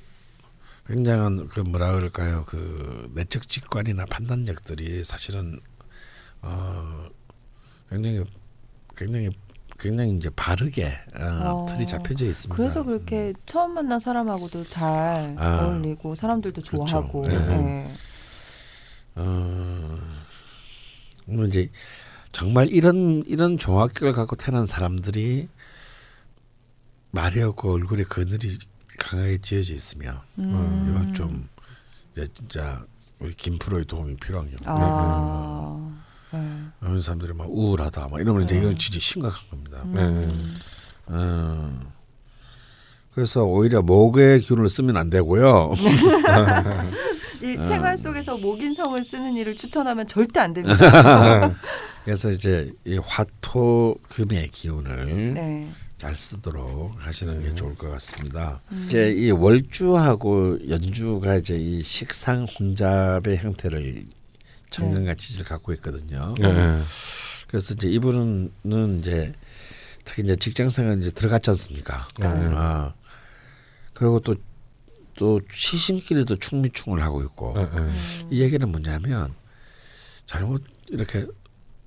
굉장한 그 뭐라 그럴까요 그 내적 직관이나 판단력들이 사실은 어 굉장히 굉장히 굉장히 이제 바르게 어, 어, 틀이 잡혀져 있습니다. 그래서 그렇게 음. 처음 만난 사람하고도 잘 아, 어울리고 사람들도 그렇죠. 좋아하고. 네. 네. 어, 이제 정말 이런 이런 종합격을 갖고 태어난 사람들이 말이 없고 얼굴에 그늘이 강하게 지어져 있으면 음. 이건 좀 이제 진짜 우리 김 프로의 도움이 필요한 경우. 아. 네. 이런 사람들이 막 우울하다 막 이러면 이제 네. 이건 진짜 심각한 겁니다. 음. 음. 그래서 오히려 목의 기운을 쓰면 안 되고요. 이 생활 속에서 목인성을 쓰는 일을 추천하면 절대 안 됩니다. 그래서 이제 이 화토금의 기운을 네. 잘 쓰도록 하시는 게 음. 좋을 것 같습니다. 음. 이제 이 월주하고 연주가 이제 이 식상 혼잡의 형태를 청년과 지지를 갖고 있거든요. 네. 그래서 이제 이분은 이제 특히 이제 직장생활 이제 들어갔지 않습니까? 네. 아, 그리고 또또 시신끼리도 충미충을 하고 있고 네. 이 얘기는 뭐냐면 잘못 이렇게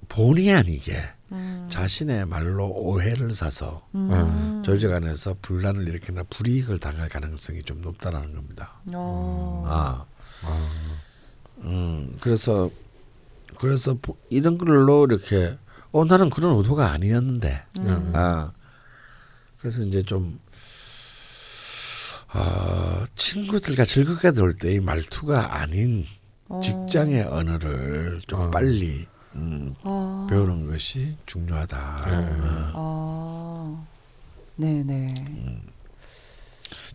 본의 아니게 음. 자신의 말로 오해를 사서 음. 조직 안에서 분란을 일으키나 불이익을 당할 가능성이 좀 높다라는 겁니다. 오. 아. 아. 음, 그래서 그래서 이런 걸로 이렇게 어 나는 그런 의도가 아니었는데 음. 아 그래서 이제 좀 어, 친구들과 즐겁게 놀 때 이 말투가 아닌 어. 직장의 언어를 좀 어. 빨리 음, 어. 배우는 것이 중요하다. 네. 어. 네네. 음.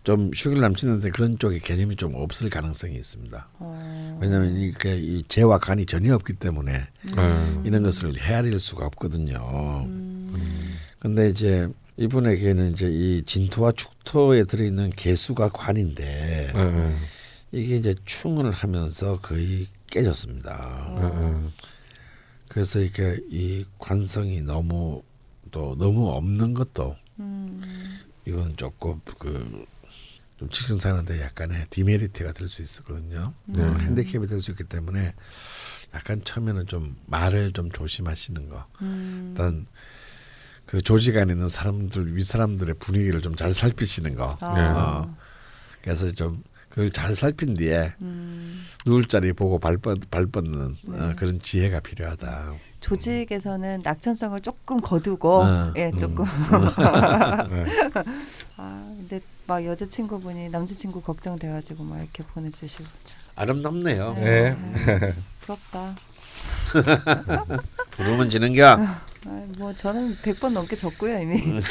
좀 휴일 남친한테 그런 쪽의 개념이 좀 없을 가능성이 있습니다. 어. 왜냐하면 이게 이 재와 간이 전혀 없기 때문에 음. 이런 것을 헤아릴 수가 없거든요. 음. 근데 이제 이분에게는 이제 이 진토와 축토에 들어있는 개수가 관인데 네. 이게 이제 충을 하면서 거의 깨졌습니다. 네. 그래서 이렇게 이 관성이 너무 또 너무 없는 것도 음. 이건 조금 그 좀 직선 사는데 약간의 디메리트가 될 수 있거든요. 네. 어, 핸디캡이 될 수 있기 때문에 약간 처음에는 좀 말을 좀 조심하시는 거. 음. 일단 그 조직 안에 있는 사람들 위 사람들의 분위기를 좀 잘 살피시는 거. 아. 어. 그래서 좀 그걸 잘 살핀 뒤에 음. 누울 자리 보고 발, 뻗, 발 뻗는 네. 어, 그런 지혜가 필요하다. 조직에서는 낙천성을 조금 거두고 어, 예 음. 조금 음. 아 근데 막 여자친구분이 남자친구 걱정돼가지고 막 이렇게 보내주시고 아름답네요. 네. 네. 부럽다. 부르면 지는겨. 아, 뭐 저는 100번 넘게 졌고요 이미.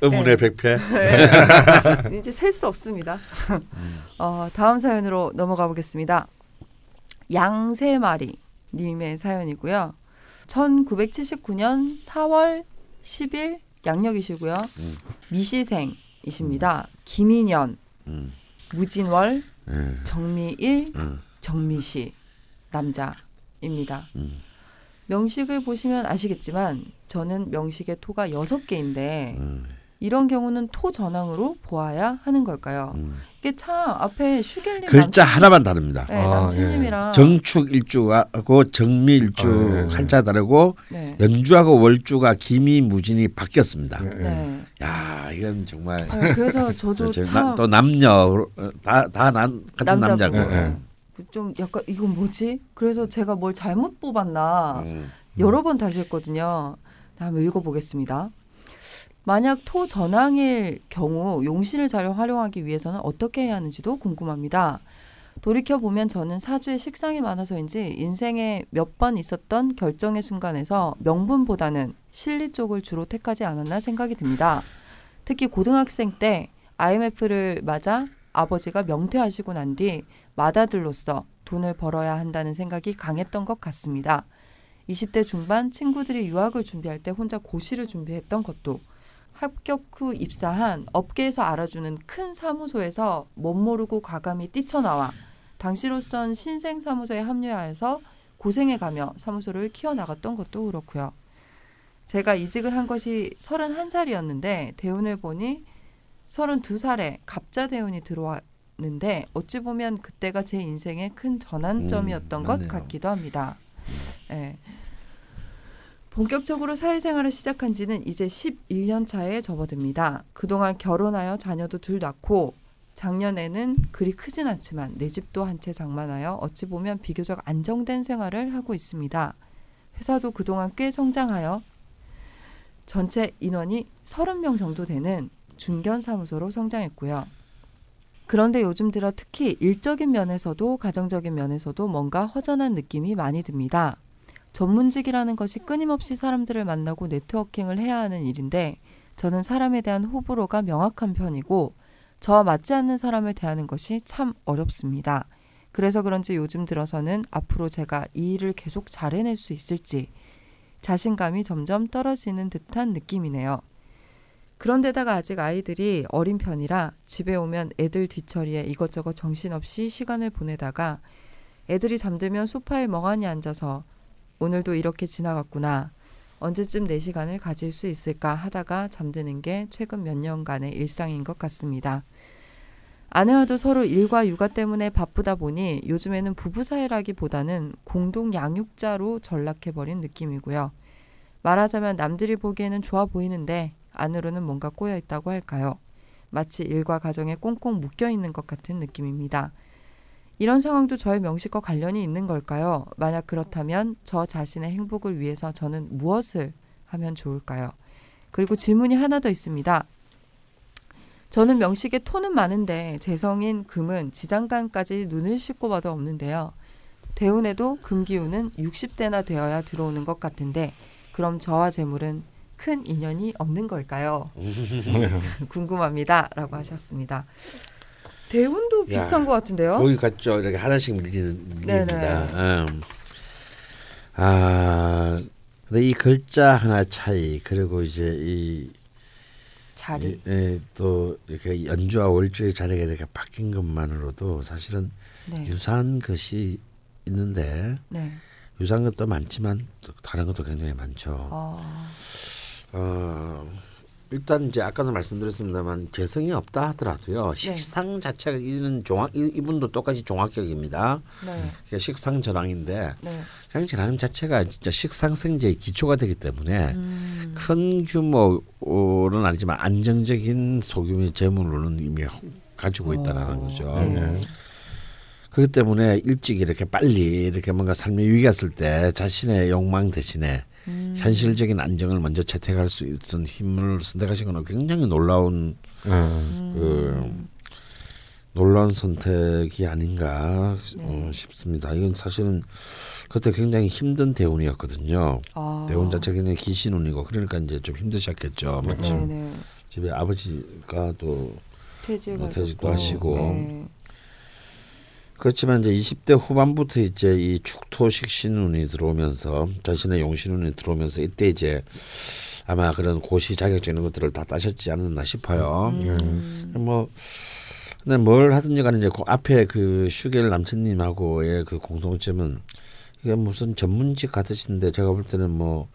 의문의 네. 100패. 네. 이제 셀 수 없습니다. 어, 다음 사연으로 넘어가 보겠습니다. 양세 마리 님의 사연이고요. 1979년 4월 10일 양력이시고요. 음. 미시생이십니다. 음. 김인현, 음. 무진월, 네. 정미일, 음. 정미시 남자입니다. 음. 명식을 보시면 아시겠지만 저는 명식의 토가 여섯 개인데 음. 이런 경우는 토 전황으로 보아야 하는 걸까요? 음. 이게 참 앞에 슈겔님 글자 남친, 하나만 다릅니다. 네, 아, 남친님이랑 예. 정축 일주하고 정미 일주 아, 예. 한자 다르고 네. 연주하고 월주가 기미 무진이 바뀌었습니다. 네. 야 이건 정말 네, 그래서 저도 참, 또 남녀 다다 같은 남자고 네. 좀 약간 이건 뭐지? 그래서 제가 뭘 잘못 뽑았나 음. 여러 번 다시 했거든요. 한번 읽어보겠습니다. 만약 토 전황일 경우 용신을 잘 활용하기 위해서는 어떻게 해야 하는지도 궁금합니다. 돌이켜 보면 저는 사주에 식상이 많아서인지 인생에 몇 번 있었던 결정의 순간에서 명분보다는 실리 쪽을 주로 택하지 않았나 생각이 듭니다. 특히 고등학생 때 IMF를 맞아 아버지가 명퇴하시고 난 뒤 맏아들로서 돈을 벌어야 한다는 생각이 강했던 것 같습니다. 20대 중반 친구들이 유학을 준비할 때 혼자 고시를 준비했던 것도 합격 후 입사한 업계에서 알아주는 큰 사무소에서 못 모르고 과감히 뛰쳐나와 당시로선 신생 사무소에 합류하여서 고생해 가며 사무소를 키워나갔던 것도 그렇고요. 제가 이직을 한 것이 31살이었는데 대운을 보니 32살에 갑자 대운이 들어 왔는데 어찌 보면 그때가 제 인생의 큰 전환점이었던 음, 것 같기도 합니다. 네. 본격적으로 사회생활을 시작한 지는 이제 11년 차에 접어듭니다. 그동안 결혼하여 자녀도 둘 낳고 작년에는 그리 크진 않지만 내 집도 한 채 장만하여 어찌 보면 비교적 안정된 생활을 하고 있습니다. 회사도 그동안 꽤 성장하여 전체 인원이 30명 정도 되는 중견 사무소로 성장했고요. 그런데 요즘 들어 특히 일적인 면에서도 가정적인 면에서도 뭔가 허전한 느낌이 많이 듭니다. 전문직이라는 것이 끊임없이 사람들을 만나고 네트워킹을 해야 하는 일인데 저는 사람에 대한 호불호가 명확한 편이고 저와 맞지 않는 사람을 대하는 것이 참 어렵습니다. 그래서 그런지 요즘 들어서는 앞으로 제가 이 일을 계속 잘 해낼 수 있을지 자신감이 점점 떨어지는 듯한 느낌이네요. 그런데다가 아직 아이들이 어린 편이라 집에 오면 애들 뒤처리에 이것저것 정신없이 시간을 보내다가 애들이 잠들면 소파에 멍하니 앉아서 오늘도 이렇게 지나갔구나. 언제쯤 내 시간을 가질 수 있을까 하다가 잠드는 게 최근 몇 년간의 일상인 것 같습니다. 아내와도 서로 일과 육아 때문에 바쁘다 보니 요즘에는 부부 사이라기보다는 공동 양육자로 전락해버린 느낌이고요. 말하자면 남들이 보기에는 좋아 보이는데 안으로는 뭔가 꼬여 있다고 할까요? 마치 일과 가정에 꽁꽁 묶여 있는 것 같은 느낌입니다. 이런 상황도 저의 명식과 관련이 있는 걸까요? 만약 그렇다면 저 자신의 행복을 위해서 저는 무엇을 하면 좋을까요? 그리고 질문이 하나 더 있습니다. 저는 명식에 토는 많은데 재성인 금은 지장간까지 눈을 씻고 봐도 없는데요. 대운에도 금기운은 60대나 되어야 들어오는 것 같은데 그럼 저와 재물은 큰 인연이 없는 걸까요? 궁금합니다라고 하셨습니다. 대운도 비슷한 야, 것 같은데요. 거기 갔죠. 이렇게 하나씩 밀립니다. 음. 아 근데 이 글자 하나 차이 그리고 이제 이 자리 이, 예, 또 이렇게 연주와 월주의 자리가 이렇게 바뀐 것만으로도 사실은 네. 유사한 것이 있는데 네. 유사한 것도 많지만 또 다른 것도 굉장히 많죠. 어. 어 일단 이제 아까도 말씀드렸습니다만 재성이 없다 하더라도요 네. 식상 자체가 이는 종합 이분도 똑같이 종합격입니다. 네. 식상 전황인데 네. 식상 전황 자체가 진짜 식상 생제의 기초가 되기 때문에 음. 큰 규모는 아니지만 안정적인 소규모의 재물로는 이미 가지고 있다는 어. 거죠. 네. 그렇기 때문에 일찍 이렇게 빨리 이렇게 뭔가 삶의 위기가 있을 때 자신의 욕망 대신에 음. 현실적인 안정을 먼저 채택할 수 있는 힘을 선택하신 건 굉장히 놀라운 음. 그 놀라운 선택이 아닌가 네. 어, 싶습니다. 이건 사실은 그때 굉장히 힘든 대운이었거든요. 아. 대운 자체가 굉장히 기신운이고 그러니까 이제 좀 힘드셨겠죠. 마침 네, 네. 집에 아버지가 또 퇴직도 하시고 네. 그렇지만 이제 20대 후반부터 이제 이 축토식 신운이 들어오면서 자신의 용신운이 들어오면서 이때 이제 아마 그런 고시 자격적인 것들을 다 따셨지 않았나 싶어요. 음. 뭐 근데 뭘 하든지 간에 이제 그 앞에 그 슈겔 남친님하고의 그 공통점은 이게 무슨 전문직 같으신데 제가 볼 때는 뭐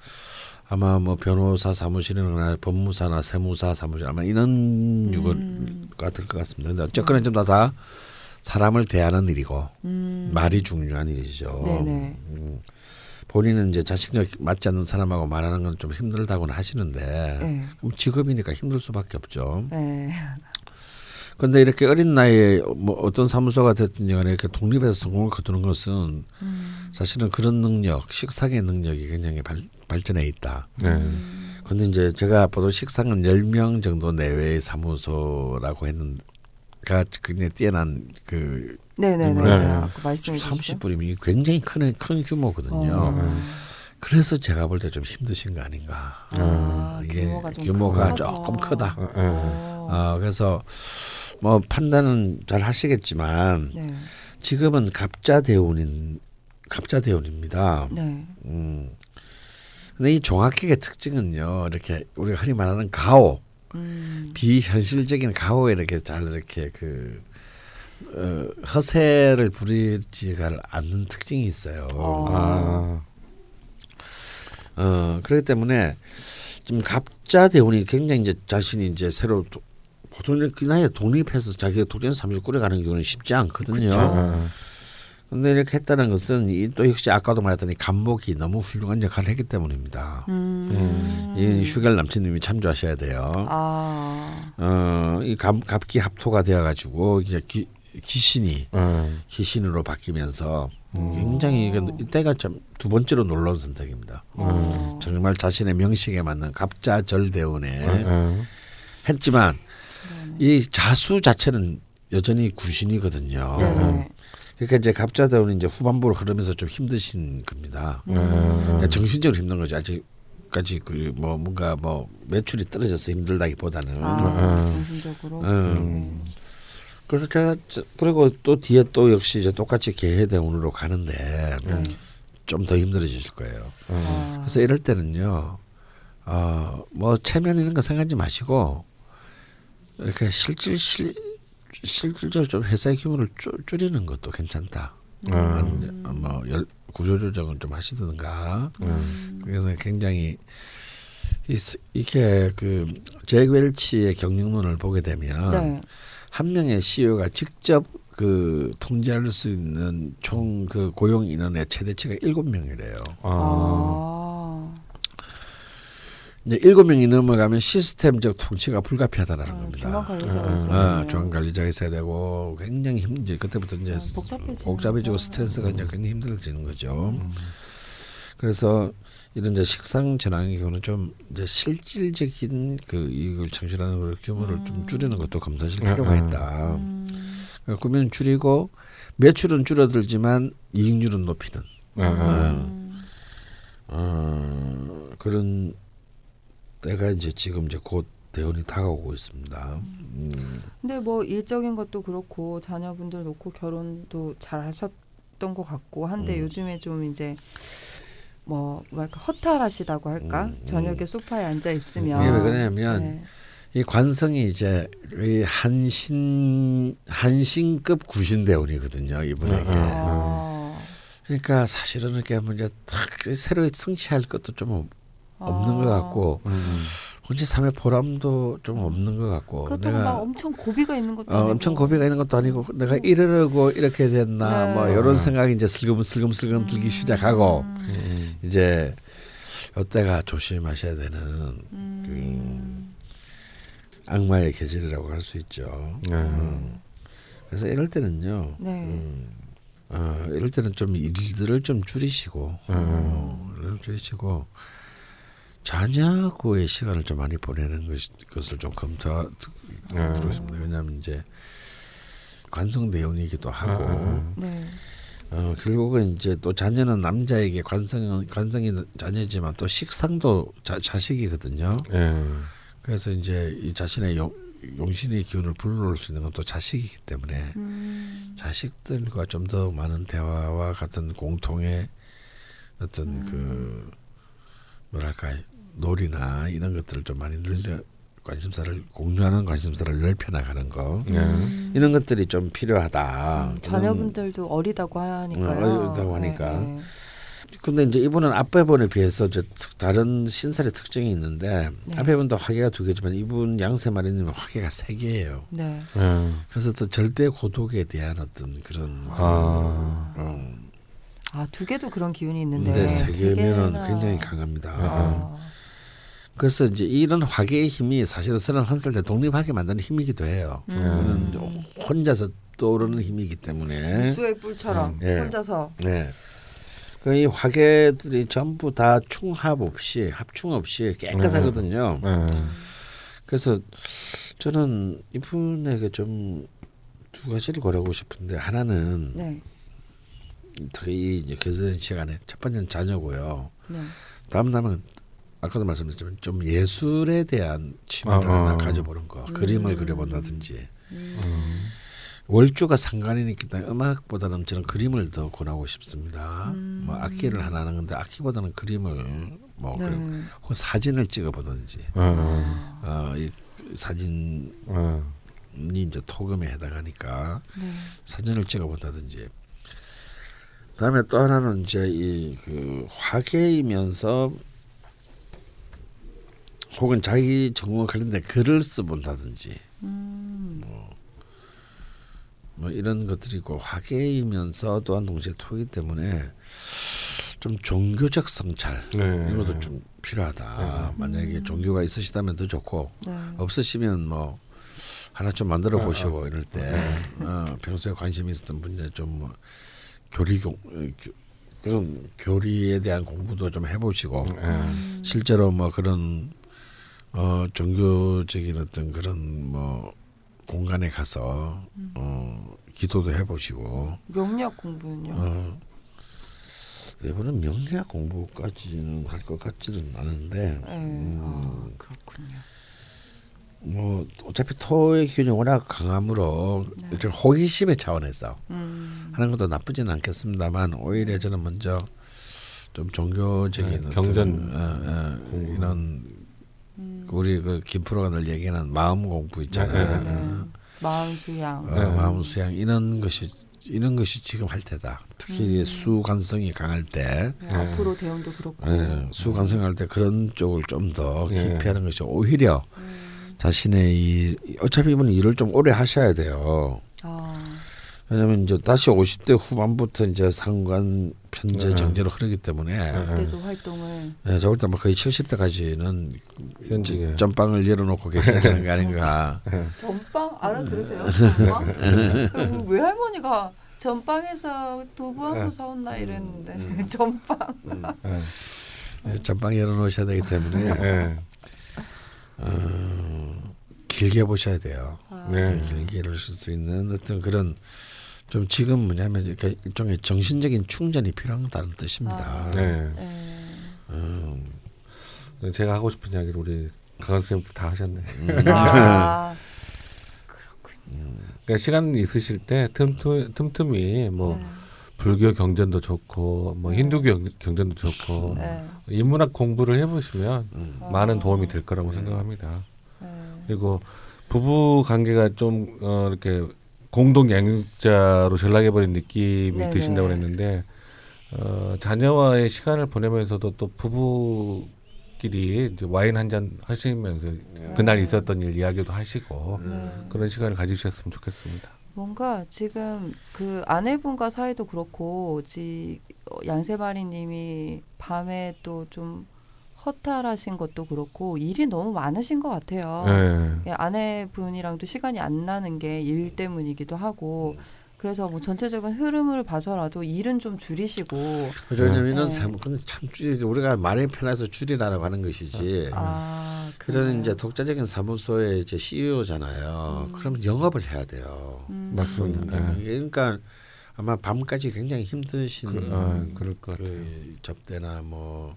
아마 뭐 변호사 사무실이나 법무사나 세무사 사무실 아마 이런 음. 유 같을 것 같습니다. 근데 어쨌거나 좀 다다 사람을 대하는 일이고 음. 말이 중요한 일이죠. 음. 본인은 이제 자신과 맞지 않는 사람하고 말하는 건 좀 힘들다고는 하시는데 네. 그럼 직업이니까 힘들 수밖에 없죠. 네. 그런데 이렇게 어린 나이에 뭐 어떤 사무소가 됐든지 간에 이렇게 독립해서 성공을 거두는 것은 음. 사실은 그런 능력, 식상의 능력이 굉장히 발, 발전해 있다. 네. 그런데 이제 제가 보도 식상은 열 명 정도 내외의 사무소라고 했는 가 굉장히 뛰어난 그 네네네 네. 말씀해. 30불이면 굉장히 큰, 큰 규모거든요. 어. 그래서 제가 볼 때 좀 힘드신 거 아닌가. 아, 이게 규모가, 규모가 조금 크다. 어. 어. 어, 그래서 뭐 판단은 잘 하시겠지만 네. 지금은 갑자 대운인 갑자 대운입니다. 네. 음. 근데 이 종합격의 특징은요. 이렇게 우리가 흔히 말하는 가오 음. 비현실적인 가오에 이렇게 잘 이렇게 그 어, 허세를 부리지가 않는 특징이 있어요. 아. 어, 그렇기 때문에 좀 갑자 대운이 굉장히 이제 자신이 이제 새로 보통 그 나이에 독립해서 자기가 독립 삼십 꾸려가는 경우는 쉽지 않거든요. 그쵸. 근데 이렇게 했다는 것은 이 또 역시 아까도 말했더니 감목이 너무 훌륭한 역할을 했기 때문입니다. 음. 음. 이 슈겔 남친님이 참조하셔야 돼요. 아. 어, 이 갑, 갑기 합토가 되어가지고 이제 기, 귀신이 음. 귀신으로 바뀌면서 음. 굉장히 이게 이때가 참 두 번째로 놀라운 선택입니다. 음. 정말 자신의 명식에 맞는 갑자절 대운에 음. 했지만 이 자수 자체는 여전히 구신이거든요. 네. 그러니까 이제 갑자다운 이제 후반부로 흐르면서 좀 힘드신 겁니다. 음. 그러니까 정신적으로 힘든 거죠. 아직 까지 그 뭐 뭔가 뭐 매출이 떨어져서 힘들다기보다는 아, 음. 정신적으로. 음. 네. 그래서 제가 그리고 또 뒤에 또 역시 이제 똑같이 개해대운으로 가는데 네. 좀더 힘들어지실 거예요. 아. 그래서 이럴 때는요, 어뭐 체면 이런 거 생각하지 마시고 이렇게 실질 실 실질적으로 좀 회사의 규모를 줄, 줄이는 것도 괜찮다. 음. 뭐 열, 구조조정은 좀 하시든가. 음. 그래서 굉장히 이, 이게 그 제웰치의 경영론을 보게 되면 네. 한 명의 CEO가 직접 그 통제할 수 있는 총 그 고용 인원의 최대치가 일곱 명이래요. 아. 아. 이제 일곱 명이 넘어가면 시스템적 통치가 불가피하다라는 아, 겁니다. 중간 관리자가 어, 있어야 어, 중간 관리자가 있어야 되고 굉장히 힘 이제 그때부터 이제 어, 복잡해지고 스트레스가 이제 굉장히 힘들어지는 거죠. 음. 그래서 이런 이제 식상 전환의 경우는 좀 이제 실질적인 그 이익을 창출하는 규모를 음. 좀 줄이는 것도 검사실 필요가 음. 있다. 음. 그러면 줄이고 매출은 줄어들지만 이익률은 높이는 음. 어, 그런 때가 이제 지금 이제 곧 대원이 다가오고 있습니다. 음. 근데 뭐 일적인 것도 그렇고 자녀분들 놓고 결혼도 잘 하셨던 것 같고 한데 음. 요즘에 좀 이제 뭐 뭐랄까 허탈하시다고 할까 음, 음. 저녁에 소파에 앉아 있으면 이게 왜 그러냐면 네. 이 관성이 이제 이 한신 한신급 구신 대원이거든요 이분에게. 아. 그러니까 사실은 이렇게 이제 탁 새로 승치할 것도 좀 없는 아. 것 같고 음. 혼자 삶의 보람도 좀 없는 것 같고 내가 막 엄청 고비가 있는 것도 어, 아니고 엄청 고비가 있는 것도 아니고 내가 이러려고 이렇게 됐나 네. 뭐 이런 생각이 이제 슬금슬금슬금 음. 들기 시작하고 음. 이제 이때가 조심하셔야 되는 음. 그 악마의 계절이라고 할 수 있죠. 네. 음. 그래서 이럴 때는요. 네. 음, 어, 이럴 때는 좀 일들을 좀 줄이시고 네. 어, 줄이시고 자녀하고의 시간을 좀 많이 보내는 것, 것을 좀 검토하고 음. 있습니다. 왜냐하면 이제 관성 내용이기도 하고 음. 네. 어, 결국은 이제 또 자녀는 남자에게 관성 관성이 자녀지만 또 식상도 자, 자식이거든요. 네. 그래서 이제 이 자신의 용, 용신의 기운을 불러올 수 있는 건 또 자식이기 때문에 음. 자식들과 좀 더 많은 대화와 같은 공통의 어떤 음. 그 뭐랄까 놀이나 이런 것들을 좀 많이 늘려 관심사를 공유하는 관심사를 넓혀 나가는 거 네. 이런 것들이 좀 필요하다. 음, 자녀분들도 어리다고 하니까요. 어, 리다고 하니까. 네, 네. 근데 이제 이분은 앞배분에 비해서 저 다른 신살의 특징이 있는데 네. 앞배분도 화계가 두 개지만 이분 양세 마리님은 화계가 세 개예요. 네. 네. 그래서 또 절대 고독에 대한 어떤 그런 아. 어. 아두 개도 그런 기운이 있는데 네, 세 개면은 굉장히 강합니다. 아. 그래서 이제 이런 화계의 힘이 사실은 서른한 살 때 독립하게 만드는 힘이기도 해요. 음. 혼자서 떠오르는 힘이기 때문에 수의 뿔처럼 네. 혼자서. 네. 그이 화계들이 전부 다 충합 없이 합충 없이 깨끗하거든요. 네. 네. 그래서 저는 이분에게 좀 두 가지를 고려하고 싶은데 하나는 네. 특히 이제 교전 시간에 첫 번째는 자녀고요. 네. 다음 남은 아까도 말씀드렸지만 좀 예술에 대한 취미를 아, 하나 가져보는 거, 음. 그림을 그려본다든지. 음. 월주가 상관이 있기 때문에 음악보다는 저는 그림을 더 권하고 싶습니다. 음. 뭐 악기를 하나 하는 건데 악기보다는 그림을 뭐 네. 혹은 사진을 찍어보든지. 어, 어이 사진이 어. 이제 토금에 해당하니까 네. 사진을 찍어본다든지. 그다음에 또 하나는 이제 이 그 화계이면서 혹은 자기 전공 관련된 글을 써본다든지 음. 뭐, 뭐 이런 것들이고 화계이면서 또한 동시에 토기 때문에 좀 종교적 성찰 네. 이런 것도 좀 필요하다. 네. 만약에 종교가 있으시다면 더 좋고 네. 없으시면 뭐 하나 좀 만들어 아, 보시고 아, 이럴 때 네. 어, 평소에 관심이 있었던 분야 좀뭐 교리공 그런 교리에 대한 공부도 좀 해보시고 네. 실제로 뭐 그런 어 종교적인 어떤 그런 뭐 공간에 가서 음. 어 기도도 해보시고 명리학 공부는요? 어, 이번은 명리학 공부까지는 할 것 같지는 않은데. 네. 음, 아, 그렇군요. 뭐 어차피 토의 기운이 워낙 강함으로 네. 호기심의 차원에서 음. 하는 것도 나쁘지는 않겠습니다만 오히려 저는 먼저 좀 종교적인 네, 경전 어, 어, 이런 음. 우리 그 김프로가 늘 얘기하는 마음 공부 있잖아요. 네, 네. 네. 마음 수양. 어, 마음 수양 이런 것이 이런 것이 지금 할 때다. 특히 음. 수관성이 강할 때 네, 앞으로 대운도 그렇고 네, 수관성 할 때 그런 쪽을 좀 더 깊이 하는 것이 오히려 음. 자신의 이 어차피 이분 일을 좀 오래 하셔야 돼요. 아. 왜냐하면 이제 다시 50대 후반부터 이제 상관 편제 네. 정제로 흐르기 때문에 그때도 활동을 네, 저볼 때뭐 거의 70대까지는 현직에 전빵을 열어놓고 계시는 게 아닌가. 전빵 알아들으세요? 전빵? 외할머니가 전빵에서 두부하고 사온다 이랬는데 음. 전빵. 음. 네, 전빵 열어놓으셔야 되기 때문에 네. 어, 길게 보셔야 돼요. 아. 네. 길게 이루실 수 있는 어떤 그런 좀 지금 뭐냐면 이렇게 일종의 정신적인 충전이 필요하다는 뜻입니다. 아, 네. 네. 음. 제가 하고 싶은 이야기를 우리 강원 선생님 다 하셨네. 음. 아, 그렇군요. 그러니까 시간 있으실 때 틈틈 틈틈이 뭐 네. 불교 경전도 좋고 뭐 힌두 경, 경전도 좋고 네. 인문학 공부를 해보시면 음. 많은 도움이 될 거라고 생각합니다. 네. 그리고 부부 관계가 좀 어, 이렇게 공동 양육자로 전락해버린 느낌이 네네. 드신다고 그랬는데 어, 자녀와의 시간을 보내면서도 또 부부끼리 이제 와인 한 잔 하시면서 네. 그날 있었던 일 이야기도 하시고 네. 그런 시간을 가지셨으면 좋겠습니다. 뭔가 지금 그 아내분과 사이도 그렇고 지 어, 양세바리님이 밤에 또 좀 허탈하신 것도 그렇고 일이 너무 많으신 것 같아요. 네. 예, 아내분이랑도 시간이 안 나는 게 일 때문이기도 하고 그래서 뭐 전체적인 흐름을 봐서라도 일은 좀 줄이시고. 왜냐면은 네. 근데 참 우리가 말이 편해서 줄이라고 하는 것이지. 아, 그런 이제 독자적인 사무소의 이제 CEO잖아요. 음. 그러면 영업을 해야 돼요. 음. 맞습니다. 네. 그러니까 아마 밤까지 굉장히 힘드신 그, 아, 그럴 것 같아요. 그 접대나 뭐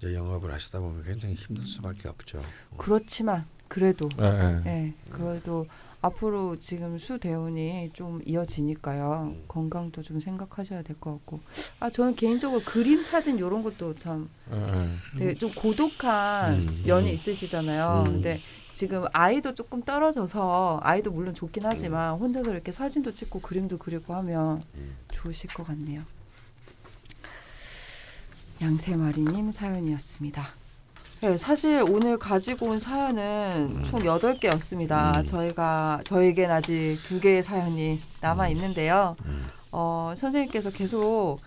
이제 영업을 하시다 보면 굉장히 힘들 수밖에 없죠. 그렇지만 그래도 네, 네. 그래도 앞으로 지금 수 대운이 좀 이어지니까요. 음. 건강도 좀 생각하셔야 될 것 같고. 아 저는 개인적으로 그림 사진 이런 것도 참 되게 좀 고독한 음. 면이 있으시잖아요. 음. 근데 지금 아이도 조금 떨어져서 아이도 물론 좋긴 하지만 혼자서 이렇게 사진도 찍고 그림도 그리고 하면 음. 좋으실 것 같네요. 양세마리님 사연이었습니다. 네, 사실 오늘 가지고 온 사연은 음. 총 여덟 개였습니다. 음. 저희가 저에겐 아직 두 개의 사연이 남아 음. 있는데요. 음. 어, 선생님께서 계속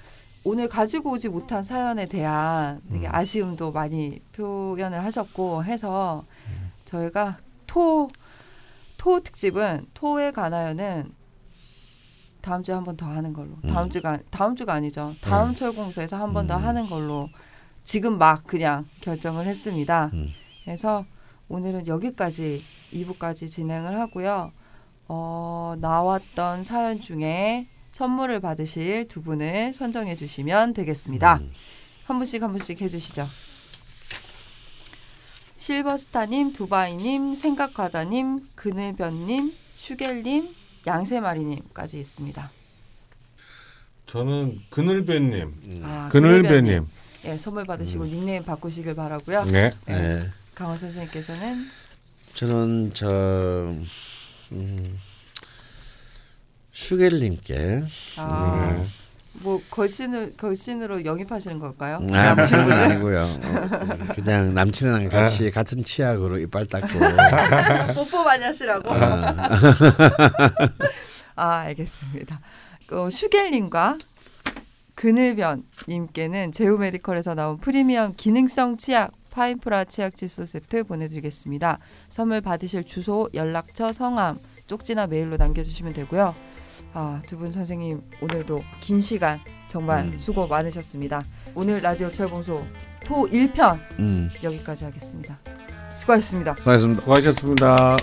오늘 가지고 오지 못한 사연에 대한 되게 음. 아쉬움도 많이 표현을 하셨고 해서 음. 저희가 토, 토 특집은 토에 관하여는 다음 주에 한 번 더 하는 걸로. 음. 다음 주가 다음 주가 아니죠. 다음 음. 철공소에서 한 번더 음. 하는 걸로 지금 막 그냥 결정을 했습니다. 음. 그래서 오늘은 여기까지 2부까지 진행을 하고요. 어, 나왔던 사연 중에 선물을 받으실 두 분을 선정해 주시면 되겠습니다. 음. 한 분씩 한 분씩 해 주시죠. 실버스타님, 두바이님, 생각과자님, 그늘변님, 슈겔님, 양세마리님까지 있습니다. 저는 그늘배님, 음. 아, 그늘배님. 예, 선물 받으시고 음. 닉네임 바꾸시길 바라고요. 네. 네. 네. 강원 선생님께서는 저는 저 음, 슈겔님께 아. 네. 뭐 걸신을 걸신으로 영입하시는 걸까요? 아, 남친은 아니고요. 어, 그냥 남친이랑 같이 아. 같은 치약으로 이빨 닦고 뽀뽀 많이 하시라고. 아, 아 알겠습니다. 어, 슈겔님과 그늘변님께는 제우 메디컬에서 나온 프리미엄 기능성 치약 파인프라 치약 칫솔 세트 보내드리겠습니다. 선물 받으실 주소, 연락처, 성함, 쪽지나 메일로 남겨주시면 되고요. 아, 두 분 선생님 오늘도 긴 시간 정말 음. 수고 많으셨습니다. 오늘 라디오 철봉소 토 1편 음. 여기까지 하겠습니다. 수고하셨습니다. 수고하셨습니다. 수고하셨습니다.